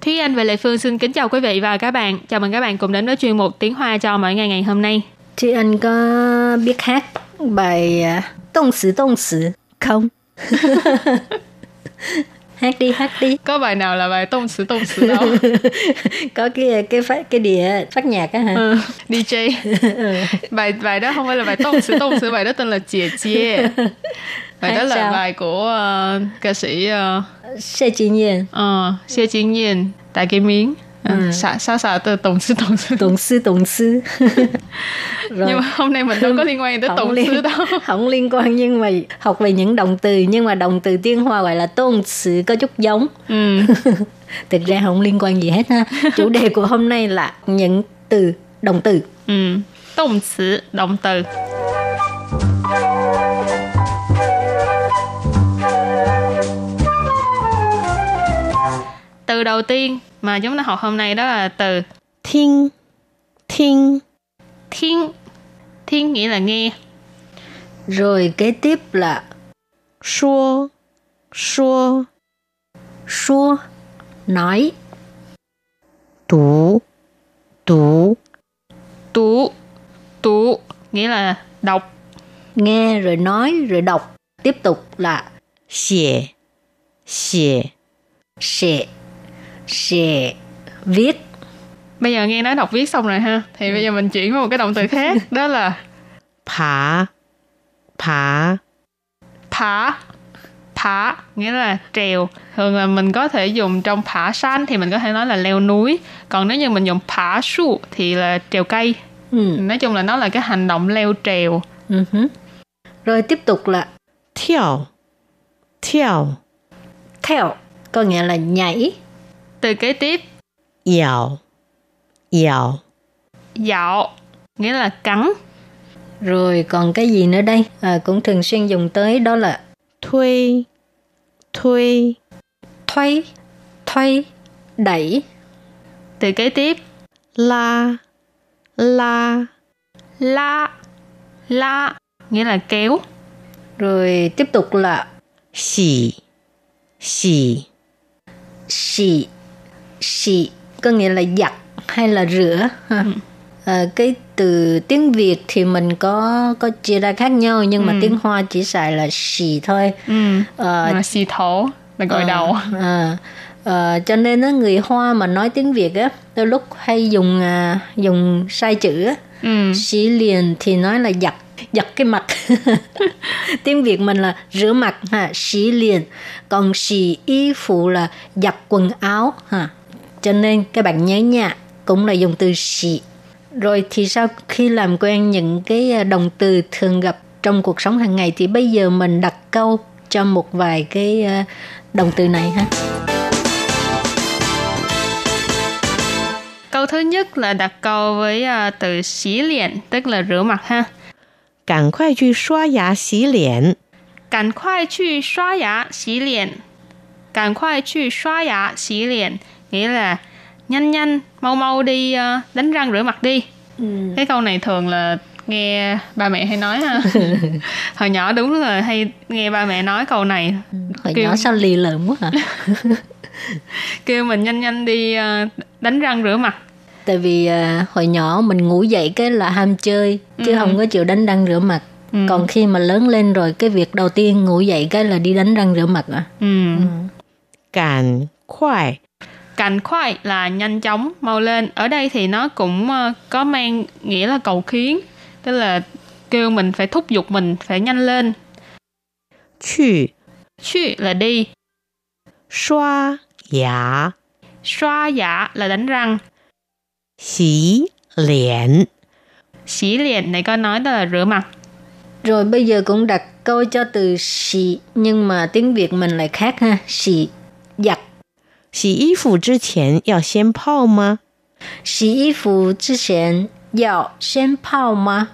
Thúy Anh và Lệ Phương xin kính chào quý vị và các bạn. Chào mừng các bạn cùng đến với chuyên mục Tiếng Hoa cho mỗi ngày ngày hôm nay. Chị Anh có biết hát bài à, Động sử động sử không? hát đi hát đi. Có bài nào là bài tông sử tông sử đâu có cái cái phát cái đĩa phát nhạc á hả? Ừ, DJ. Ừ. bài bài đó không phải là bài tông sử tông sử bài đó tên là chìa chìa. Bài hát đó là sao? bài của uh, ca sĩ uh, Xie Jin Yen ờ Xie Jin Yen tại cái miếng Ừ. xả xả xả từ tổng sư tổng sư tổng sư tổng sư rồi. nhưng mà hôm nay mình đâu có liên quan tới tổng sư đâu không liên quan nhưng mà học về những động từ nhưng mà động từ tiên hoa gọi là tôn sư có chút giống ừ. thực ra không liên quan gì hết ha chủ đề của hôm nay là những từ động từ ừ. động từ động từ từ đầu tiên mà chúng ta học hôm nay đó là từ thiên thiên thiên thiên nghĩa là nghe. Rồi kế tiếp là xua xua xua nói. Tú tú tú tú nghĩa là đọc. Nghe rồi nói rồi đọc. Tiếp tục là xie. Xie. Xie sẽ viết. Bây giờ nghe nói đọc viết xong rồi ha. Thì bây giờ mình chuyển qua một cái động từ khác đó là phá. Phá. Phá. Phá nghĩa là trèo. Thường là mình có thể dùng trong phá san thì mình có thể nói là leo núi. Còn nếu như mình dùng phá su thì là trèo cây. Ừ. nói chung là nó là cái hành động leo trèo. Uh-huh. rồi tiếp tục là theo theo theo có nghĩa là nhảy từ kế tiếp. Yào. Yào. Dạo. Nghĩa là cắn. Rồi còn cái gì nữa đây? À, cũng thường xuyên dùng tới đó là thuê. Thuê. Thuê. Thuê. Đẩy. Từ kế tiếp. La. La. La. La. Nghĩa là kéo. Rồi tiếp tục là xỉ. Xỉ. Xỉ xị có nghĩa là giặt hay là rửa. À, cái từ tiếng Việt thì mình có có chia ra khác nhau nhưng mà ừ. tiếng Hoa chỉ xài là xì thôi. Ừ. À, xì thổ là gọi à, đầu. À, à, cho nên á người Hoa mà nói tiếng Việt á đôi lúc hay dùng à, dùng sai chữ á. Ừ. Xí liền thì nói là giặt giặt cái mặt tiếng việt mình là rửa mặt ha xí liền còn xì y phụ là giặt quần áo ha cho nên các bạn nhớ nha, cũng là dùng từ xì. Rồi thì sau khi làm quen những cái à, động từ thường gặp trong cuộc sống hàng ngày thì bây giờ mình đặt câu cho một vài cái à, động từ này ha. Câu thứ nhất là đặt câu với uh, từ xí liền, tức là rửa mặt ha. 赶快去刷牙洗脸。赶快去刷牙洗脸。赶快去刷牙洗脸。 nghĩa là nhanh nhanh mau mau đi uh, đánh răng rửa mặt đi ừ. cái câu này thường là nghe ba mẹ hay nói ha hồi nhỏ đúng là hay nghe ba mẹ nói câu này ừ, hồi kêu... nhỏ sao lì lợm quá hả kêu mình nhanh nhanh đi uh, đánh răng rửa mặt tại vì uh, hồi nhỏ mình ngủ dậy cái là ham chơi chứ ừ. không có chịu đánh răng rửa mặt ừ. còn khi mà lớn lên rồi cái việc đầu tiên ngủ dậy cái là đi đánh răng rửa mặt à ừ. ừ. càn khoai cành khoai là nhanh chóng mau lên. Ở đây thì nó cũng ờ, có mang nghĩa là cầu khiến tức là kêu mình phải thúc giục mình phải nhanh lên. Chù Chù là đi. Xoa giả Xoa giả là đánh răng. Xí liễn Xỉ liền này có nói đó là rửa mặt. Rồi bây giờ cũng đặt câu cho từ xỉ nhưng mà tiếng Việt mình lại khác ha. Xỉ giặt. 洗衣服之前要先泡吗？洗衣服之前要先泡吗？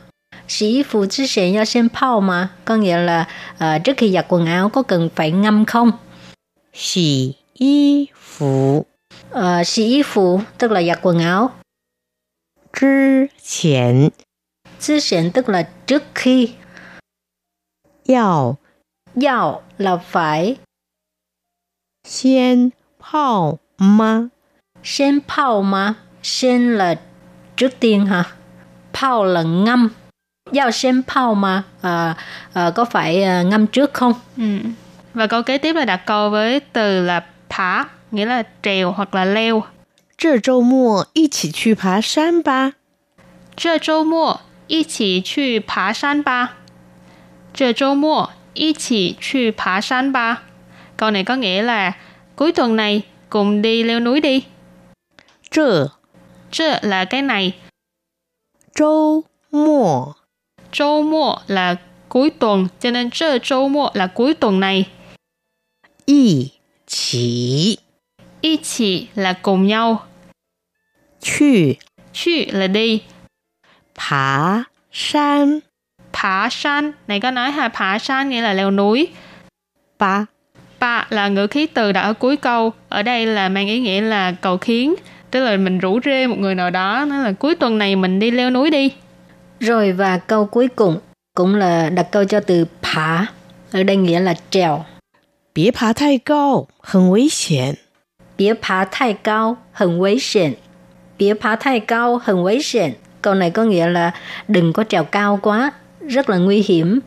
洗衣服之前要先泡吗? Có nghĩa là uh, trước khi giặt quần áo có cần phải ngâm không? 洗衣服 uh, 洗衣服 tức là giặt quần áo. 之前之前 tức là trước khi. 要要 là phải. 先 泡吗？先泡吗？先 là trước tiên hả? 泡 là ngâm. Giao sen泡mà à, à, có phải à, ngâm trước không? Ừ. Và câu kế tiếp là đặt câu với từ là phá, nghĩa là trèo hoặc là leo. 这周末一起去爬山吧。这周末一起去爬山吧。这周末一起去爬山吧。Câu này có nghĩa là Cuối tuần này, cùng đi leo núi đi. Trừ Trừ là cái này. Châu mùa Châu mùa là cuối tuần, cho nên trừ châu mùa là cuối tuần này. Y chỉ Y chỉ là cùng nhau. Chư Chư là đi. Phá san Phá san, này có nói là phá san nghĩa là leo núi. Ba pa là ngữ khí từ đã ở cuối câu ở đây là mang ý nghĩa là cầu khiến tức là mình rủ rê một người nào đó nói là cuối tuần này mình đi leo núi đi rồi và câu cuối cùng cũng là đặt câu cho từ phá ở đây nghĩa là trèo Bia phá thai cao, hẳn nguy hiểm. Bia phá thai cao, hẳn nguy hiểm. Bia phá thai cao, hẳn nguy hiểm. Câu này có nghĩa là đừng có trèo cao quá, rất là nguy hiểm.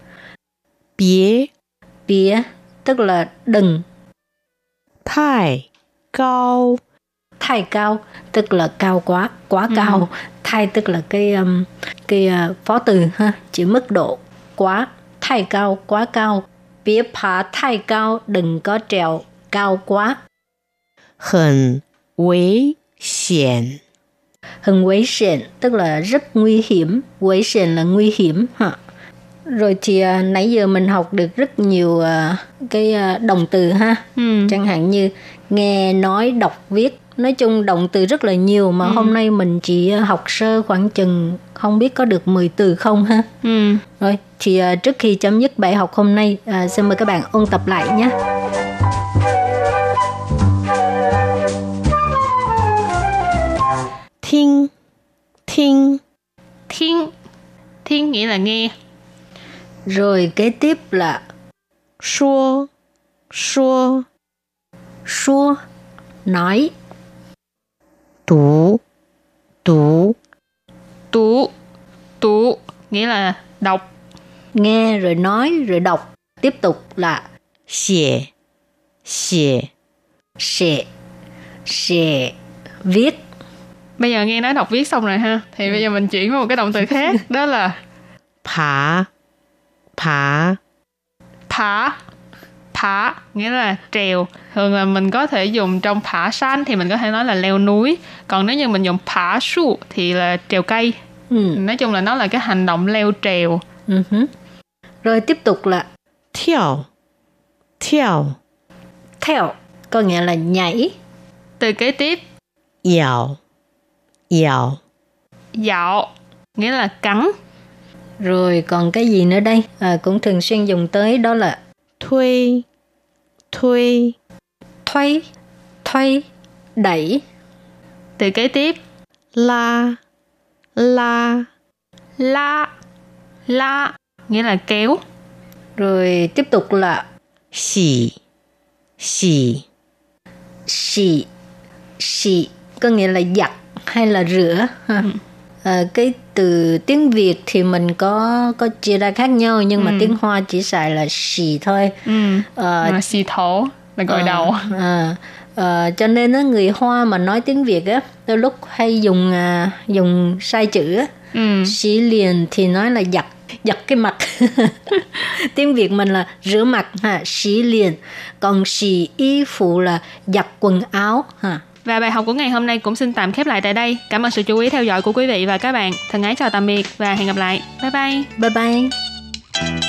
Bia Bia tức là đừng. Thai cao Thai cao tức là cao quá, quá ừ. cao. Thai tức là cái um, cái uh, phó từ ha, chỉ mức độ quá, thai cao, quá cao. Bia phá thai cao, đừng có trèo cao quá. Hẳn 危险 Hẳn nguy hiểm tức là rất nguy hiểm, nguy hiểm là nguy hiểm ha. Rồi thì à, nãy giờ mình học được rất nhiều à, cái à, động từ ha. Ừ. Chẳng hạn như nghe, nói, đọc, viết. Nói chung động từ rất là nhiều mà hôm nay mình chỉ à, học sơ khoảng chừng không biết có được 10 từ không ha. Ừ. Rồi thì à, trước khi chấm dứt bài học hôm nay à, xin mời các bạn ôn tập lại nhé. Thinh Thinh Thiên Thiên nghĩa là nghe. Rồi kế tiếp là Xua. Xua. Xua. Nói. Tú Tú Tú Tú Nghĩa là đọc. Nghe rồi nói rồi đọc. Tiếp tục là Xie Xie Xie Xie Viết. Bây giờ nghe nói đọc viết xong rồi ha. Thì bây giờ mình chuyển vào một cái động từ khác. Đó là Phá. Phá. Phá. Phá nghĩa là trèo. Thường là mình có thể dùng trong phá san thì mình có thể nói là leo núi. Còn nếu như mình dùng phá su thì là trèo cây. Ừ. Nói chung là nó là cái hành động leo trèo. Uh-huh. Rồi tiếp tục là Theo Theo Theo có nghĩa là nhảy. Từ kế tiếp. Dạo Dạo Dạo nghĩa là cắn. Rồi còn cái gì nữa đây? À, cũng thường xuyên dùng tới đó là thuê, thuê, thuê, thuê, đẩy. Từ kế tiếp, la, la, la, la, nghĩa là kéo. Rồi tiếp tục là xì, xì, xì, xì, có nghĩa là giặt hay là rửa. À, cái từ tiếng Việt thì mình có có chia ra khác nhau nhưng mà tiếng Hoa chỉ xài là xì thôi. ừ. Ờ, xì thổ là gội Ờ, đầu à, ờ, cho nên á, người Hoa mà nói tiếng Việt á đôi lúc hay dùng à, dùng sai chữ á. ừ. Xí liền thì nói là giặt giặt cái mặt tiếng Việt mình là rửa mặt ha xí liền còn xì y phụ là giặt quần áo ha và bài học của ngày hôm nay cũng xin tạm khép lại tại đây. Cảm ơn sự chú ý theo dõi của quý vị và các bạn. Thân ái chào tạm biệt và hẹn gặp lại. Bye bye. Bye bye.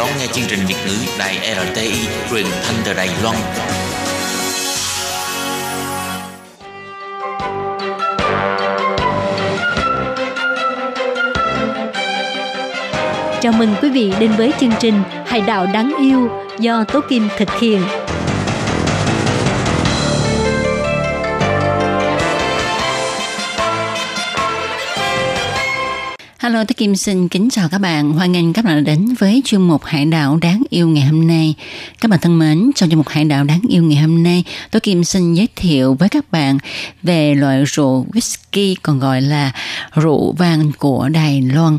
Đón nghe chương trình Việt ngữ Đài RTI truyền thanh từ Đài Loan. Chào mừng quý vị đến với chương trình Hải đảo đáng yêu do Tố Kim thực hiện. Hello, Tôi Kim xin kính chào các bạn. Hoan nghênh các bạn đã đến với chuyên mục Hải đảo đáng yêu ngày hôm nay. Các bạn thân mến, trong chuyên mục Hải đảo đáng yêu ngày hôm nay, Tôi Kim xin giới thiệu với các bạn về loại rượu whisky còn gọi là rượu vang của Đài Loan.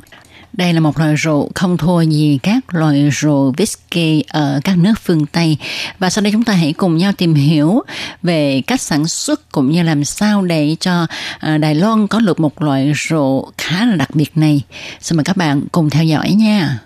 Đây là một loại rượu không thua gì các loại rượu whisky ở các nước phương Tây. Và sau đây chúng ta hãy cùng nhau tìm hiểu về cách sản xuất cũng như làm sao để cho à, Đài Loan có được một loại rượu khá là đặc biệt này. Xin mời các bạn cùng theo dõi nha.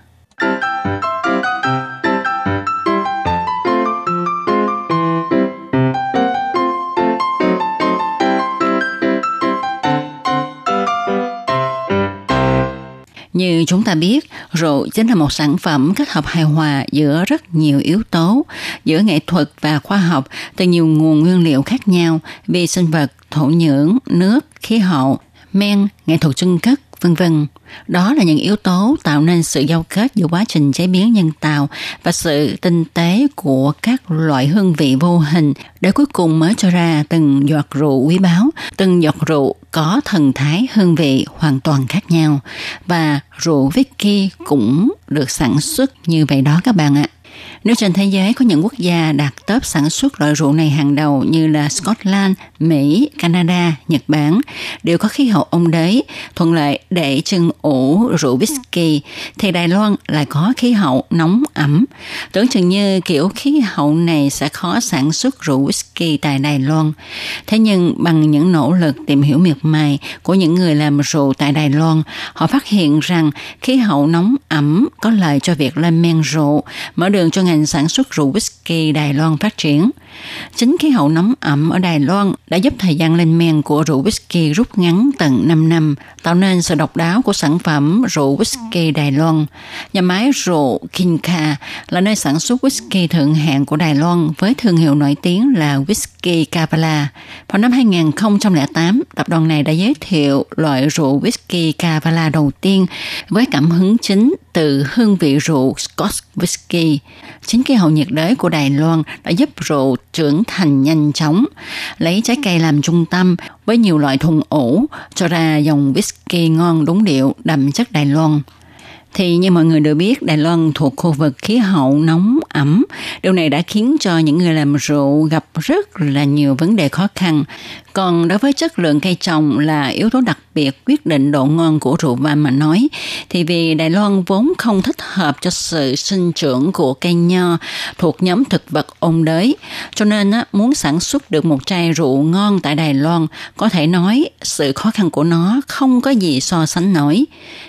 Như chúng ta biết, rượu chính là một sản phẩm kết hợp hài hòa giữa rất nhiều yếu tố, giữa nghệ thuật và khoa học từ nhiều nguồn nguyên liệu khác nhau, vi sinh vật, thổ nhưỡng, nước, khí hậu, men, nghệ thuật trưng cất, vân vân. Đó là những yếu tố tạo nên sự giao kết giữa quá trình chế biến nhân tạo và sự tinh tế của các loại hương vị vô hình để cuối cùng mới cho ra từng giọt rượu quý báu, từng giọt rượu có thần thái hương vị hoàn toàn khác nhau. Và rượu Vicky cũng được sản xuất như vậy đó các bạn ạ. Nếu trên thế giới có những quốc gia đạt top sản xuất loại rượu này hàng đầu như là Scotland, Mỹ, Canada, Nhật Bản đều có khí hậu ôn đới, thuận lợi để trưng ủ rượu whisky, thì Đài Loan lại có khí hậu nóng ẩm. Tưởng chừng như kiểu khí hậu này sẽ khó sản xuất rượu whisky tại Đài Loan. Thế nhưng bằng những nỗ lực tìm hiểu miệt mài của những người làm rượu tại Đài Loan, họ phát hiện rằng khí hậu nóng ẩm có lợi cho việc lên men rượu, mở đường cho ngành sản xuất rượu whisky Đài Loan phát triển. Chính khí hậu nóng ẩm ở Đài Loan đã giúp thời gian lên men của rượu whisky rút ngắn tận 5 năm, tạo nên sự độc đáo của sản phẩm rượu whisky Đài Loan. Nhà máy rượu Kinka là nơi sản xuất whisky thượng hạng của Đài Loan với thương hiệu nổi tiếng là whisky Kavala. Vào năm 2008, tập đoàn này đã giới thiệu loại rượu whisky Kavala đầu tiên với cảm hứng chính từ hương vị rượu Scotch whisky. Chính khí hậu nhiệt đới của Đài Loan đã giúp rượu trưởng thành nhanh chóng, lấy trái cây làm trung tâm với nhiều loại thùng ủ cho ra dòng whisky ngon đúng điệu đậm chất Đài Loan. Thì như mọi người đều biết, Đài Loan thuộc khu vực khí hậu nóng ẩm. Điều này đã khiến cho những người làm rượu gặp rất là nhiều vấn đề khó khăn. Còn đối với chất lượng cây trồng là yếu tố đặc biệt quyết định độ ngon của rượu vang mà nói, thì vì Đài Loan vốn không thích hợp cho sự sinh trưởng của cây nho thuộc nhóm thực vật ôn đới, cho nên á, muốn sản xuất được một chai rượu ngon tại Đài Loan, có thể nói sự khó khăn của nó không có gì so sánh nổi.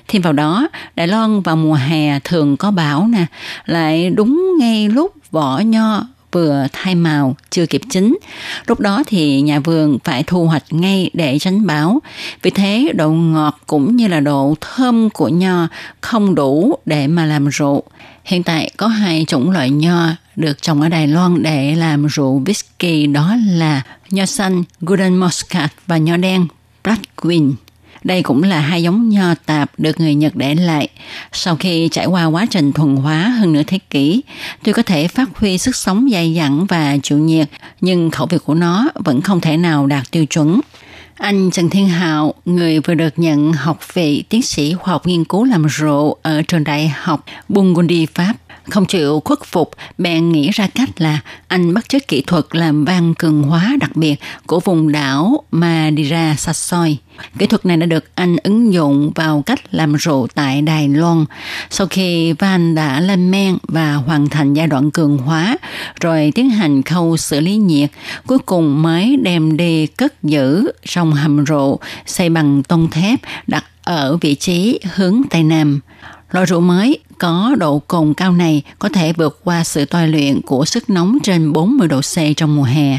Thêm vào đó, Đài Loan vào mùa hè thường có bão nè, lại đúng ngay lúc vỏ nho vừa thay màu, chưa kịp chín. Lúc đó thì nhà vườn phải thu hoạch ngay để tránh bão. Vì thế độ ngọt cũng như là độ thơm của nho không đủ để mà làm rượu. Hiện tại có hai chủng loại nho được trồng ở Đài Loan để làm rượu whisky, đó là nho xanh Golden Muscat và nho đen Black Queen. Đây cũng là hai giống nho tạp được người Nhật để lại. Sau khi trải qua quá trình thuần hóa hơn nửa thế kỷ, tuy có thể phát huy sức sống dày dẳng và chịu nhiệt, nhưng khẩu vị của nó vẫn không thể nào đạt tiêu chuẩn. Anh Trần Thiên Hạo, người vừa được nhận học vị tiến sĩ khoa học nghiên cứu làm rượu ở trường đại học Burgundy, Pháp, không chịu khuất phục, bèn nghĩ ra cách là anh bắt chước kỹ thuật làm vang cường hóa đặc biệt của vùng đảo Madeira Sassoi. Kỹ thuật này đã được anh ứng dụng vào cách làm rượu tại Đài Loan. Sau khi van đã lên men và hoàn thành giai đoạn cường hóa, rồi tiến hành khâu xử lý nhiệt, cuối cùng mới đem đi cất giữ trong hầm rượu xây bằng tông thép đặt ở vị trí hướng Tây Nam. Loại rượu mới có độ cồn cao này có thể vượt qua sự toi luyện của sức nóng trên 40 độ C trong mùa hè.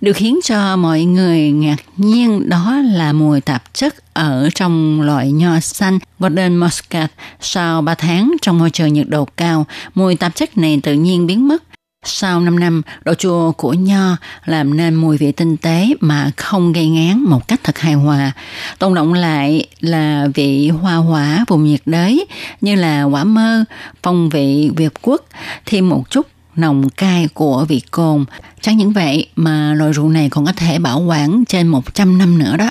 Điều khiến cho mọi người ngạc nhiên đó là mùi tạp chất ở trong loại nho xanh Golden Muscat sau 3 tháng trong môi trường nhiệt độ cao, mùi tạp chất này tự nhiên biến mất sau 5 năm, độ chua của nho làm nên mùi vị tinh tế mà không gây ngán một cách thật hài hòa. Tôn động lại là vị hoa quả vùng nhiệt đới như là quả mơ, phong vị Việt quốc, thêm một chút nồng cay của vị cồn. Chẳng những vậy mà loại rượu này còn có thể bảo quản trên 100 năm nữa đó.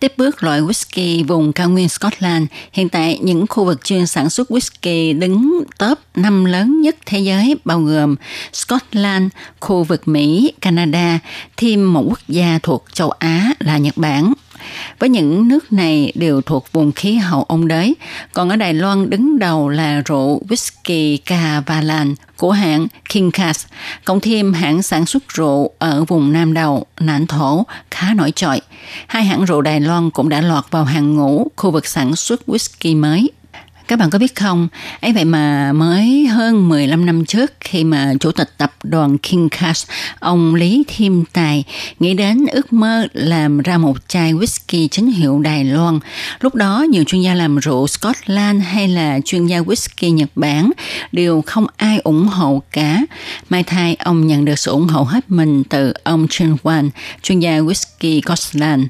Tiếp bước loại whisky vùng cao nguyên Scotland, hiện tại những khu vực chuyên sản xuất whisky đứng top 5 lớn nhất thế giới bao gồm Scotland, khu vực Mỹ, Canada, thêm một quốc gia thuộc châu Á là Nhật Bản. Với những nước này đều thuộc vùng khí hậu ôn đới, còn ở Đài Loan đứng đầu là rượu whisky Cavalan của hãng Kingcast. Cộng thêm hãng sản xuất rượu ở vùng Nam Đầu, Nản Thổ khá nổi trội. Hai hãng rượu Đài Loan cũng đã lọt vào hàng ngũ khu vực sản xuất whisky mới. Các bạn có biết không, ấy vậy mà mới hơn 15 năm trước khi mà chủ tịch tập đoàn King Cash, ông Lý Thiêm Tài nghĩ đến ước mơ làm ra một chai whisky chính hiệu Đài Loan. Lúc đó nhiều chuyên gia làm rượu Scotland hay là chuyên gia whisky Nhật Bản đều không ai ủng hộ cả. Mai thay ông nhận được sự ủng hộ hết mình từ ông Chen Wan, chuyên gia whisky Scotland.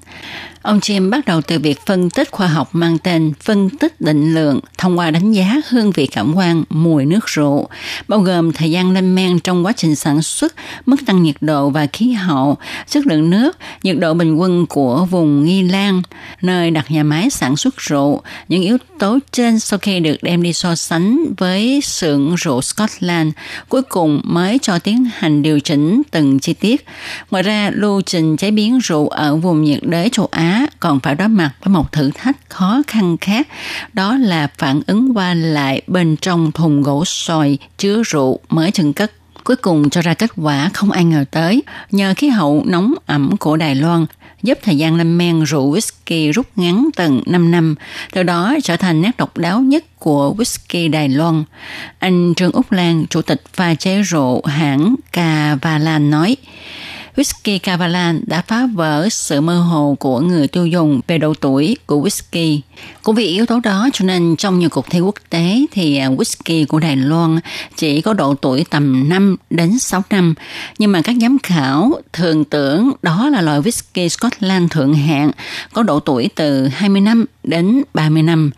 Ông Jim bắt đầu từ việc phân tích khoa học mang tên phân tích định lượng thông qua đánh giá hương vị cảm quan mùi nước rượu, bao gồm thời gian lên men trong quá trình sản xuất, mức tăng nhiệt độ và khí hậu, chất lượng nước, nhiệt độ bình quân của vùng Nghi Lan, nơi đặt nhà máy sản xuất rượu. Những yếu tố trên sau khi được đem đi so sánh với xưởng rượu Scotland, cuối cùng mới cho tiến hành điều chỉnh từng chi tiết. Ngoài ra, lưu trình chế biến rượu ở vùng nhiệt đới châu Á còn phải đối mặt với một thử thách khó khăn khác, đó là phản ứng qua lại bên trong thùng gỗ sồi chứa rượu mới chừng cất cuối cùng cho ra kết quả không ai ngờ tới. Nhờ khí hậu nóng ẩm của Đài Loan, giúp thời gian lên men rượu whisky rút ngắn tận 5 năm, từ đó trở thành nét độc đáo nhất của whisky Đài Loan. Anh Trương Úc Lan, chủ tịch pha chế rượu hãng Cavalan nói, Whisky Cavalan đã phá vỡ sự mơ hồ của người tiêu dùng về độ tuổi của whisky. Cũng vì yếu tố đó cho nên trong nhiều cuộc thi quốc tế thì à, whisky của Đài Loan chỉ có độ tuổi tầm 5 đến 6 năm. Nhưng mà các giám khảo thường tưởng đó là loại whisky Scotland thượng hạng có độ tuổi từ 20 năm đến 30 năm.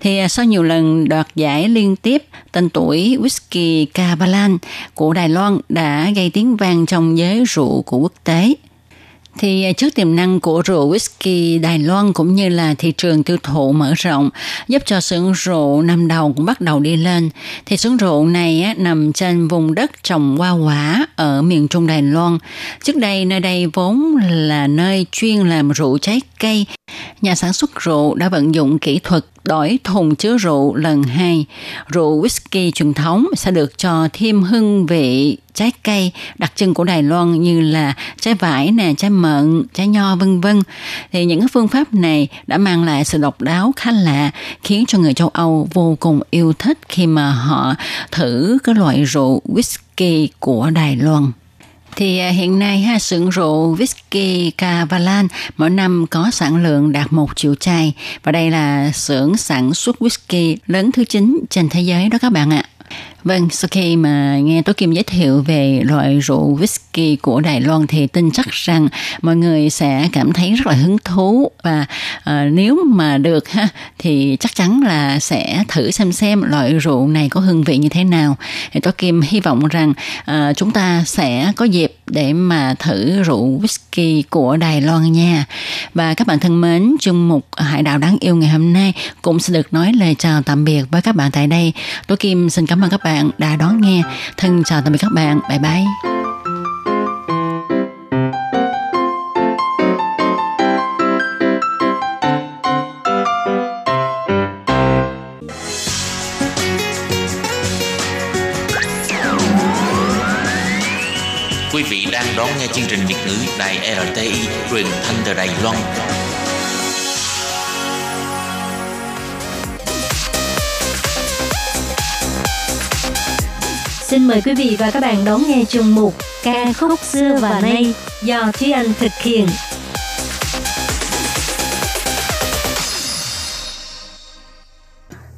Thì à, sau nhiều lần đoạt giải liên tiếp, tên tuổi whisky Cavalan của Đài Loan đã gây tiếng vang trong giới rượu của quốc tế thì à, trước tiềm năng của rượu whisky Đài Loan cũng như là thị trường tiêu thụ mở rộng giúp cho xưởng rượu năm đầu cũng bắt đầu đi lên. Thì xưởng rượu này á, nằm trên vùng đất trồng hoa quả ở miền Trung Đài Loan. Trước đây nơi đây vốn là nơi chuyên làm rượu trái cây. Nhà sản xuất rượu đã vận dụng kỹ thuật đổi thùng chứa rượu lần hai. Rượu whisky truyền thống sẽ được cho thêm hương vị trái cây đặc trưng của Đài Loan như là trái vải nè, trái mận, trái nho vân vân. Thì những phương pháp này đã mang lại sự độc đáo khá lạ khiến cho người châu Âu vô cùng yêu thích khi mà họ thử cái loại rượu whisky của Đài Loan thì à, hiện nay ha, xưởng rượu whisky Cavalan mỗi năm có sản lượng đạt một triệu chai và đây là xưởng sản xuất whisky lớn thứ 9 trên thế giới đó các bạn ạ. Vâng, sau khi mà nghe Tố Kim giới thiệu về loại rượu whisky của Đài Loan thì tin chắc rằng mọi người sẽ cảm thấy rất là hứng thú và uh, nếu mà được ha thì chắc chắn là sẽ thử xem xem loại rượu này có hương vị như thế nào. Thì Tố Kim hy vọng rằng uh, chúng ta sẽ có dịp để mà thử rượu whisky của Đài Loan nha. Và các bạn thân mến, chương mục Hải đảo đáng yêu ngày hôm nay cũng sẽ được nói lời chào tạm biệt với các bạn tại đây. Tố Kim xin cảm ơn các bạn đã đón nghe. Thân chào tạm biệt các bạn. Bye bye. Quý vị đang đón nghe chương trình Việt ngữ Đài RTI truyền thanh từ Đài Loan. Xin mời quý vị và các bạn đón nghe chương mục Ca khúc xưa và nay do Thúy Anh thực hiện.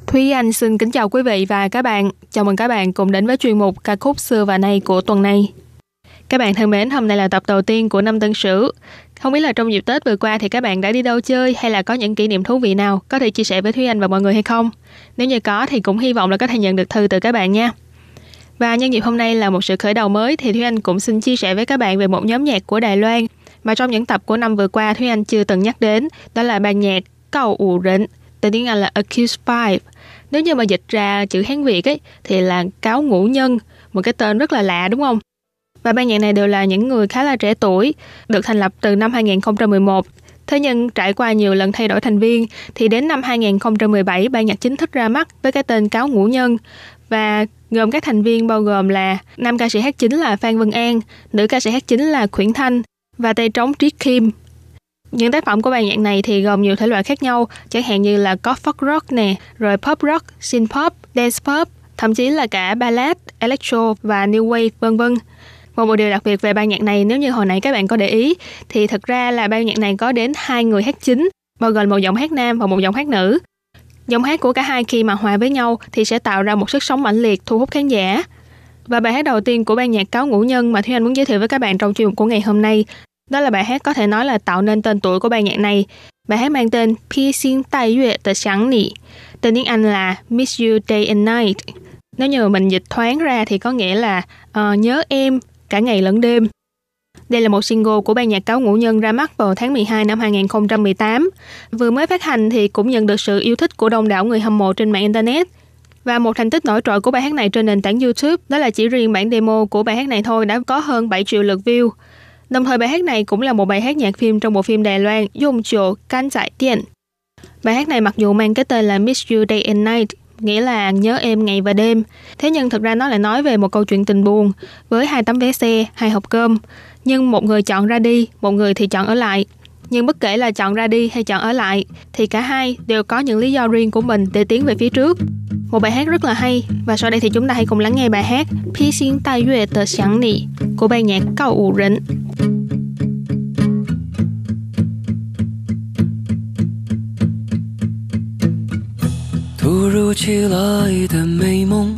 Thúy Anh xin kính chào quý vị và các bạn. Chào mừng các bạn cùng đến với chuyên mục Ca khúc xưa và nay của tuần này. Các bạn thân mến, hôm nay là tập đầu tiên của năm Tân Sửu. Không biết là trong dịp Tết vừa qua thì các bạn đã đi đâu chơi hay là có những kỷ niệm thú vị nào có thể chia sẻ với Thúy Anh và mọi người hay không? Nếu như có thì cũng hy vọng là có thể nhận được thư từ các bạn nha. Và nhân dịp hôm nay là một sự khởi đầu mới thì Thúy Anh cũng xin chia sẻ với các bạn về một nhóm nhạc của Đài Loan mà trong những tập của năm vừa qua Thúy Anh chưa từng nhắc đến, đó là ban nhạc Cầu ủ rịnh, tên tiếng Anh là Accused Five. Nếu như mà dịch ra chữ Hán Việt ấy thì là cáo ngũ nhân, một cái tên rất là lạ đúng không? Và ban nhạc này đều là những người khá là trẻ tuổi, được thành lập từ năm 2011. Thế nhưng trải qua nhiều lần thay đổi thành viên thì đến năm 2017 ban nhạc chính thức ra mắt với cái tên Cáo Ngũ Nhân và gồm các thành viên bao gồm là nam ca sĩ hát chính là Phan Vân An, nữ ca sĩ hát chính là Khuyển Thanh và tay trống Triết Kim. Những tác phẩm của ban nhạc này thì gồm nhiều thể loại khác nhau, chẳng hạn như là có folk rock nè, rồi pop rock, synth pop, dance pop, thậm chí là cả ballad, electro và new wave vân vân. Một một điều đặc biệt về ban nhạc này nếu như hồi nãy các bạn có để ý thì thật ra là ban nhạc này có đến hai người hát chính, bao gồm một giọng hát nam và một giọng hát nữ. Giọng hát của cả hai khi mà hòa với nhau thì sẽ tạo ra một sức sống mãnh liệt thu hút khán giả. Và bài hát đầu tiên của ban nhạc Cáo Ngũ Nhân mà Thúy Anh muốn giới thiệu với các bạn trong chuyên mục của ngày hôm nay đó là bài hát có thể nói là tạo nên tên tuổi của ban nhạc này. Bài hát mang tên Pi Xin Tai Yue Tờ Sáng Nị. Tên tiếng Anh là Miss You Day and Night. Nếu như mình dịch thoáng ra thì có nghĩa là uh, nhớ em cả ngày lẫn đêm. Đây là một single của ban nhạc cáo ngũ nhân ra mắt vào tháng 12 năm 2018. Vừa mới phát hành thì cũng nhận được sự yêu thích của đông đảo người hâm mộ trên mạng Internet. Và một thành tích nổi trội của bài hát này trên nền tảng YouTube đó là chỉ riêng bản demo của bài hát này thôi đã có hơn 7 triệu lượt view. Đồng thời bài hát này cũng là một bài hát nhạc phim trong bộ phim Đài Loan Dung Chùa Can Giải Tiền. Bài hát này mặc dù mang cái tên là Miss You Day and Night nghĩa là nhớ em ngày và đêm. Thế nhưng thực ra nó lại nói về một câu chuyện tình buồn với hai tấm vé xe, hai hộp cơm Nhưng một người chọn ra đi, một người thì chọn ở lại. Nhưng bất kể là chọn ra đi hay chọn ở lại thì cả hai đều có những lý do riêng của mình để tiến về phía trước. Một bài hát rất là hay và sau đây thì chúng ta hãy cùng lắng nghe bài hát Pi xin tai yue tờ sáng nỉ của ban nhạc Cao Ủ Rịnh. 突如其来的美梦，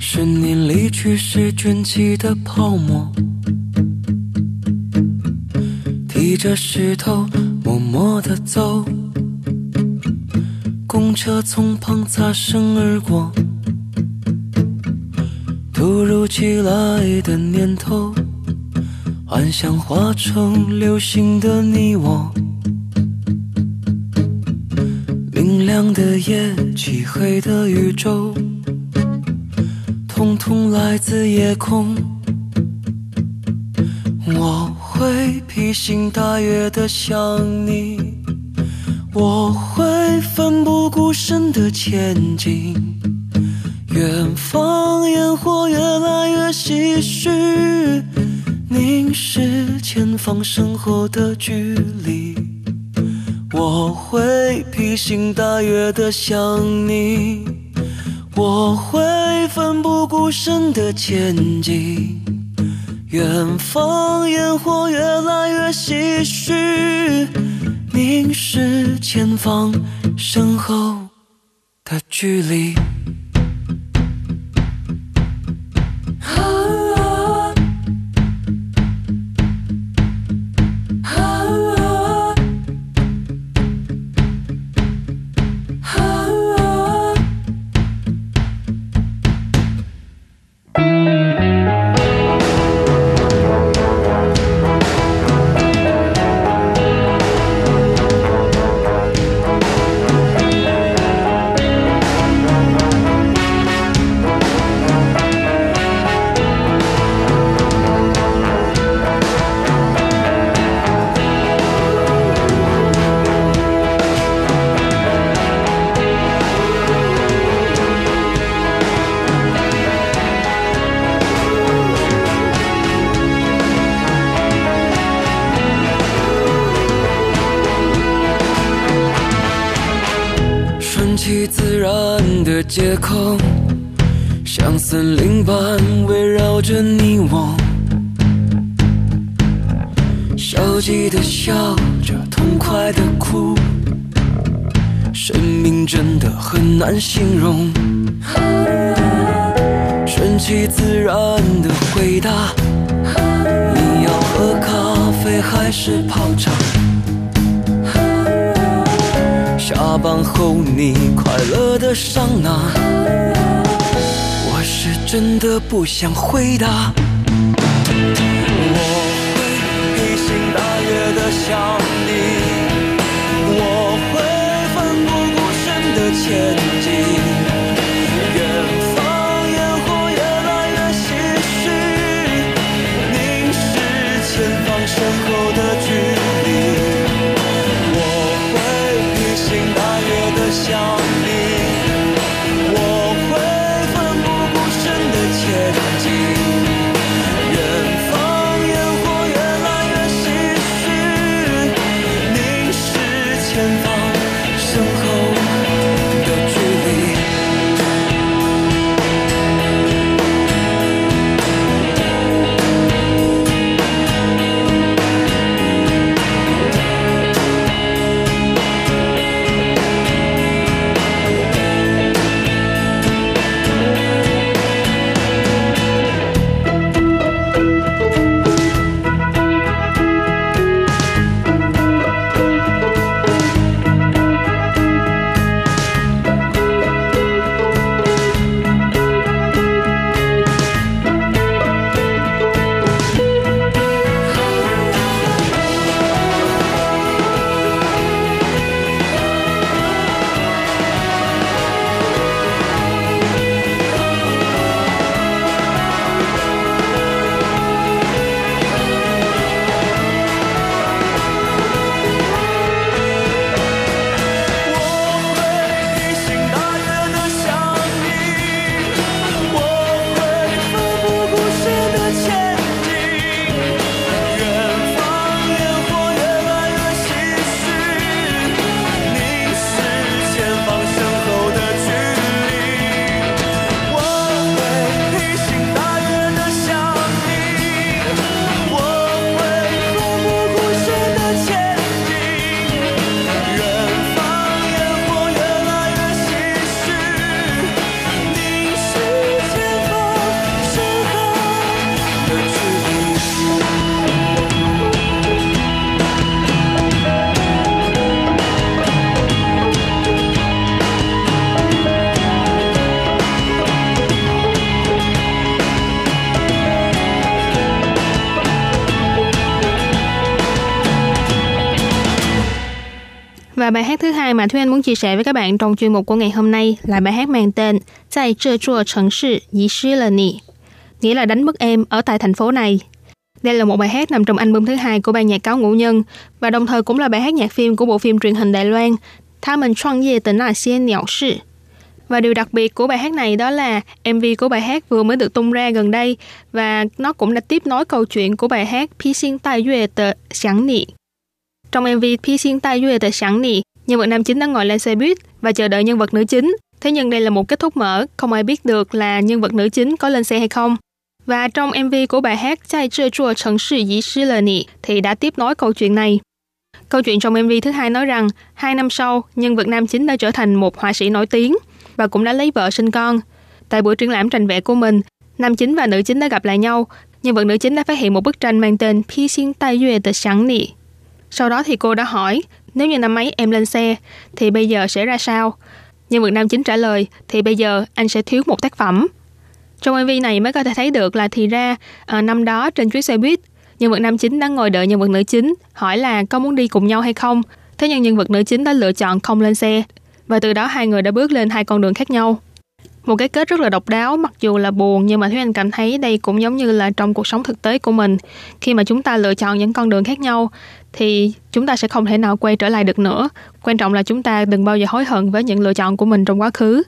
十年离去时卷起的泡沫， 提着石头默默地走，公车从旁擦身而过。突如其来的念头，幻想化成流星的你我。明亮的夜，漆黑的宇宙，统统来自夜空。披星戴月的想你，我会奋不顾身的前进。远方烟火越来越唏嘘，凝视前方身后的距离。我会披星戴月的想你，我会奋不顾身的前进。远方烟火越来越唏嘘，凝视前方身后的距离。的借口，像森林般围绕着你我，消极的笑着，痛快的哭，生命真的很难形容。顺其自然的回答，你要喝咖啡还是泡茶？后你快乐的上哪？我是真的不想回答。我会披星戴月的想 chia sẻ với các bạn trong chuyên mục của ngày hôm nay là bài hát mang tên Tại Trơ Chua Trần Sư Dĩ Sư Là Nì, nghĩa là đánh mất em ở tại thành phố này. Đây là một bài hát nằm trong album thứ hai của ban nhạc cáo ngũ nhân và đồng thời cũng là bài hát nhạc phim của bộ phim truyền hình Đài Loan Tha mình Choang Ye Tỉnh là Xie Sư. Và điều đặc biệt của bài hát này đó là MV của bài hát vừa mới được tung ra gần đây và nó cũng đã tiếp nối câu chuyện của bài hát Pi Xin Tai Yue Tờ Xiang Nị. Trong MV Pi Xin Tai Yue Tờ Xiang Nị, nhân vật nam chính đang ngồi lên xe buýt và chờ đợi nhân vật nữ chính. Thế nhưng đây là một kết thúc mở, không ai biết được là nhân vật nữ chính có lên xe hay không. Và trong MV của bài hát Chai Chua Chua Trần Sư Dĩ Sư Lờ Nị thì đã tiếp nối câu chuyện này. Câu chuyện trong MV thứ hai nói rằng, hai năm sau, nhân vật nam chính đã trở thành một họa sĩ nổi tiếng và cũng đã lấy vợ sinh con. Tại buổi triển lãm tranh vẽ của mình, nam chính và nữ chính đã gặp lại nhau. Nhân vật nữ chính đã phát hiện một bức tranh mang tên Pi Xin Tai Yue Tờ Sáng Nị. Sau đó thì cô đã hỏi, nếu như năm ấy em lên xe, thì bây giờ sẽ ra sao? Nhân vật nam chính trả lời, thì bây giờ anh sẽ thiếu một tác phẩm. Trong MV này mới có thể thấy được là thì ra à, năm đó trên chuyến xe buýt, nhân vật nam chính đang ngồi đợi nhân vật nữ chính, hỏi là có muốn đi cùng nhau hay không. Thế nhưng nhân vật nữ chính đã lựa chọn không lên xe, và từ đó hai người đã bước lên hai con đường khác nhau. Một cái kết rất là độc đáo, mặc dù là buồn nhưng mà Thúy Anh cảm thấy đây cũng giống như là trong cuộc sống thực tế của mình. Khi mà chúng ta lựa chọn những con đường khác nhau thì chúng ta sẽ không thể nào quay trở lại được nữa. Quan trọng là chúng ta đừng bao giờ hối hận với những lựa chọn của mình trong quá khứ.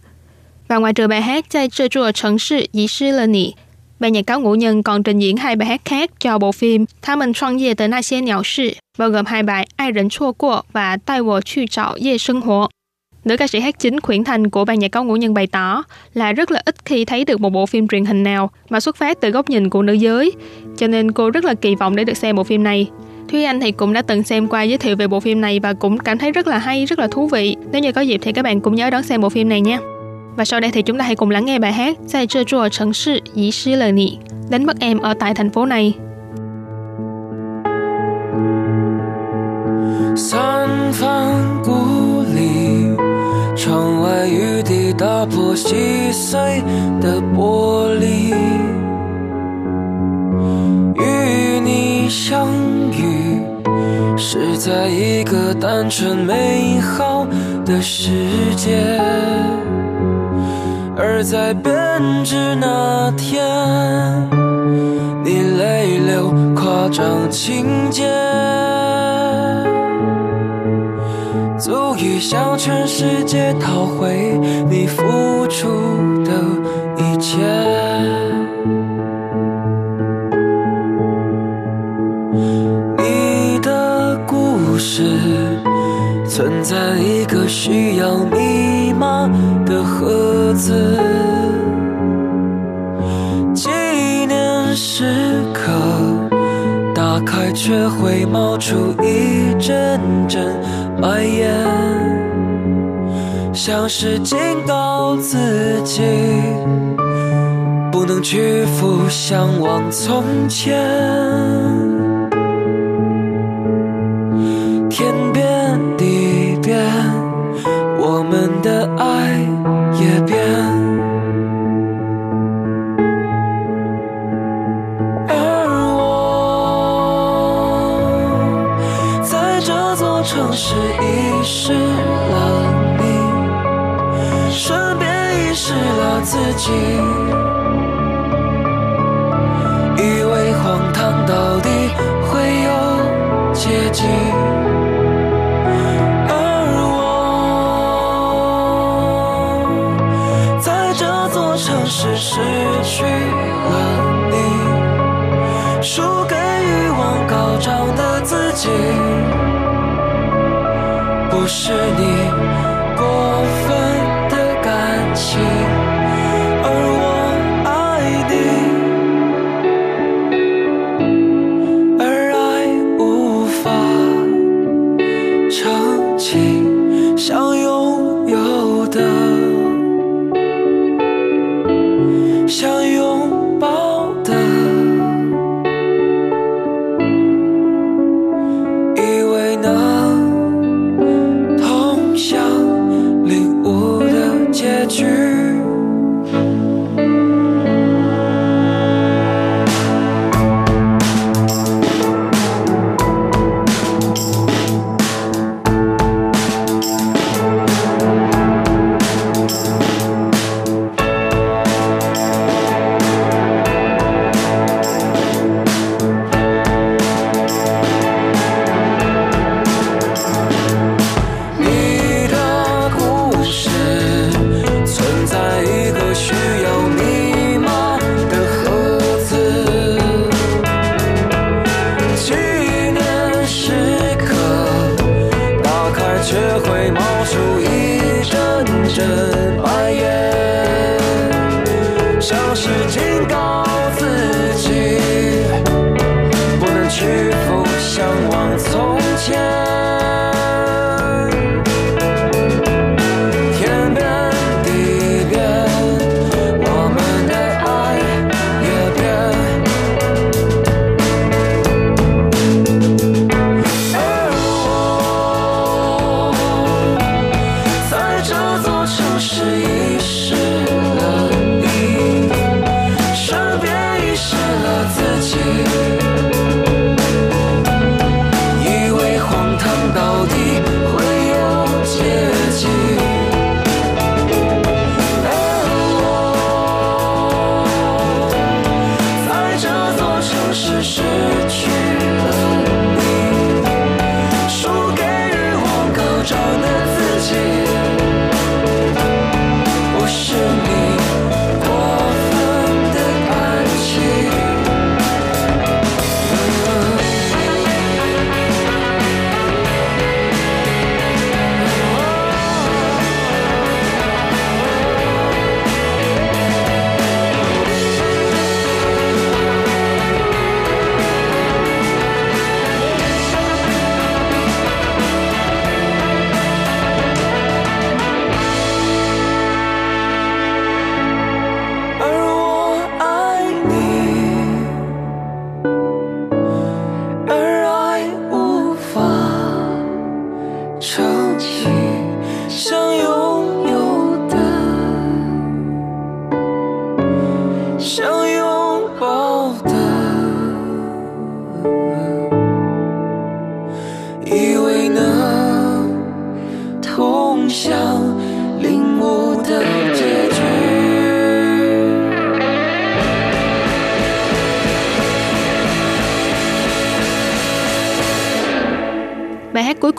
Và ngoài trừ bài hát Zai Zhe Zhuo Cheng Shi Yi Shi Le Ni, ban nhạc cáo ngũ nhân còn trình diễn hai bài hát khác cho bộ phim Tha mình Ye Tờ Na Xie bao gồm hai bài Ai Rỉnh Chua Qua và Tai Wo Chu Trạo Ye Sinh Nữ ca sĩ hát chính Khuyển Thành của ban nhạc cáo ngũ nhân bày tỏ là rất là ít khi thấy được một bộ phim truyền hình nào mà xuất phát từ góc nhìn của nữ giới, cho nên cô rất là kỳ vọng để được xem bộ phim này. Thúy Anh thì cũng đã từng xem qua giới thiệu về bộ phim này và cũng cảm thấy rất là hay, rất là thú vị. Nếu như có dịp thì các bạn cũng nhớ đón xem bộ phim này nha. Và sau đây thì chúng ta hãy cùng lắng nghe bài hát Tại Zai Zhe Cheng Shi Yi Shi Le Ni Đánh mất em ở tại thành phố này San Phan Cú Lì Trong ngoài yu đi đã bỏ xí xây Đã bỏ lì Yu ni 相是在一个单纯美好的世界，而在变质那天，你泪流夸张情节。足以向全世界讨回你付出的一切。字，纪念时刻。打开却会冒出一阵阵白烟，像是警告自己，不能屈服，向往从前。是失去了你，输给欲望高涨的自己。不是你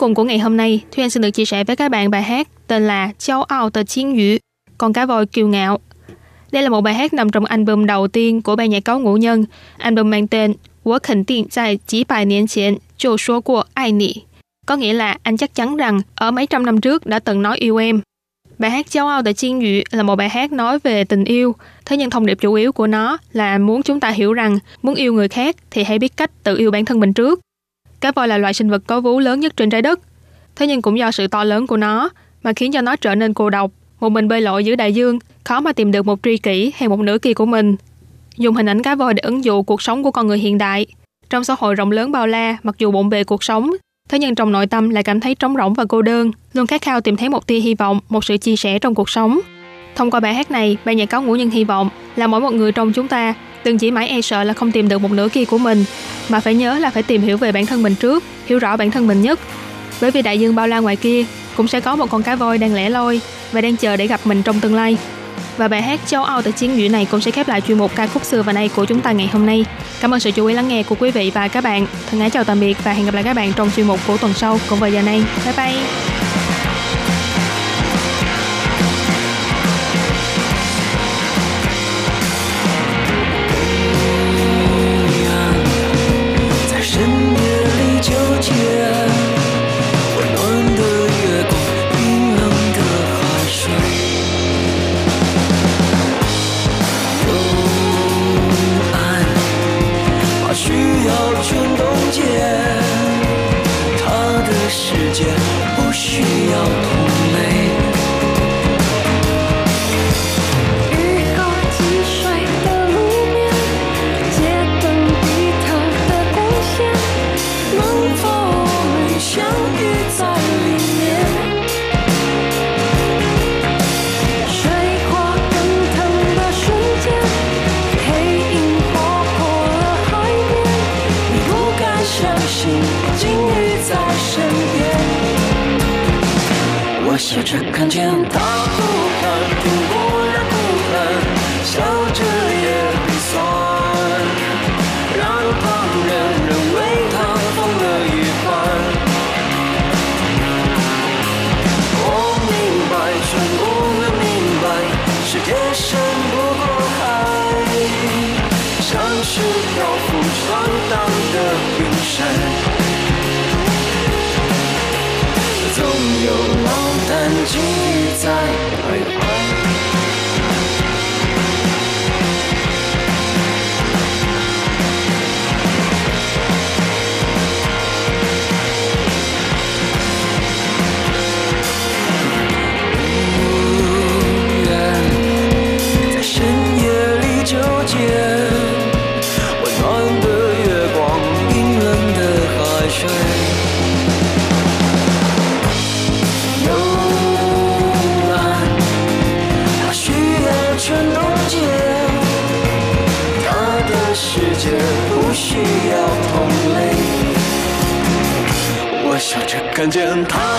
cùng của ngày hôm nay, Thúy Anh xin được chia sẻ với các bạn bài hát tên là Châu Âu tờ Chiến Dữ" Con Cá Voi Kiêu Ngạo. Đây là một bài hát nằm trong album đầu tiên của ban nhạc cáo ngũ nhân, album mang tên Wo khẩn định tại chỉ bài niên chiến, Châu số của ai nị. Có nghĩa là anh chắc chắn rằng ở mấy trăm năm trước đã từng nói yêu em. Bài hát Châu Âu Tờ Chiên Dữ" là một bài hát nói về tình yêu, thế nhưng thông điệp chủ yếu của nó là muốn chúng ta hiểu rằng muốn yêu người khác thì hãy biết cách tự yêu bản thân mình trước. Cá voi là loài sinh vật có vú lớn nhất trên trái đất. Thế nhưng cũng do sự to lớn của nó mà khiến cho nó trở nên cô độc, một mình bơi lội giữa đại dương, khó mà tìm được một tri kỷ hay một nửa kia của mình. Dùng hình ảnh cá voi để ứng dụ cuộc sống của con người hiện đại. Trong xã hội rộng lớn bao la, mặc dù bộn bề cuộc sống, thế nhưng trong nội tâm lại cảm thấy trống rỗng và cô đơn, luôn khát khao tìm thấy một tia hy vọng, một sự chia sẻ trong cuộc sống. Thông qua bài hát này, ban nhạc cáo ngũ nhân hy vọng là mỗi một người trong chúng ta đừng chỉ mãi e sợ là không tìm được một nửa kia của mình, mà phải nhớ là phải tìm hiểu về bản thân mình trước, hiểu rõ bản thân mình nhất. Bởi vì đại dương bao la ngoài kia cũng sẽ có một con cá voi đang lẻ loi và đang chờ để gặp mình trong tương lai. Và bài hát Châu Âu tại chiến dữ này cũng sẽ khép lại chuyên mục ca khúc xưa và nay của chúng ta ngày hôm nay. Cảm ơn sự chú ý lắng nghe của quý vị và các bạn. Thân ái chào tạm biệt và hẹn gặp lại các bạn trong chuyên mục của tuần sau cũng vào giờ này. Bye bye! 间温暖的月光冰冷的海水用爱把需要全冻结。笑着看见他。看见他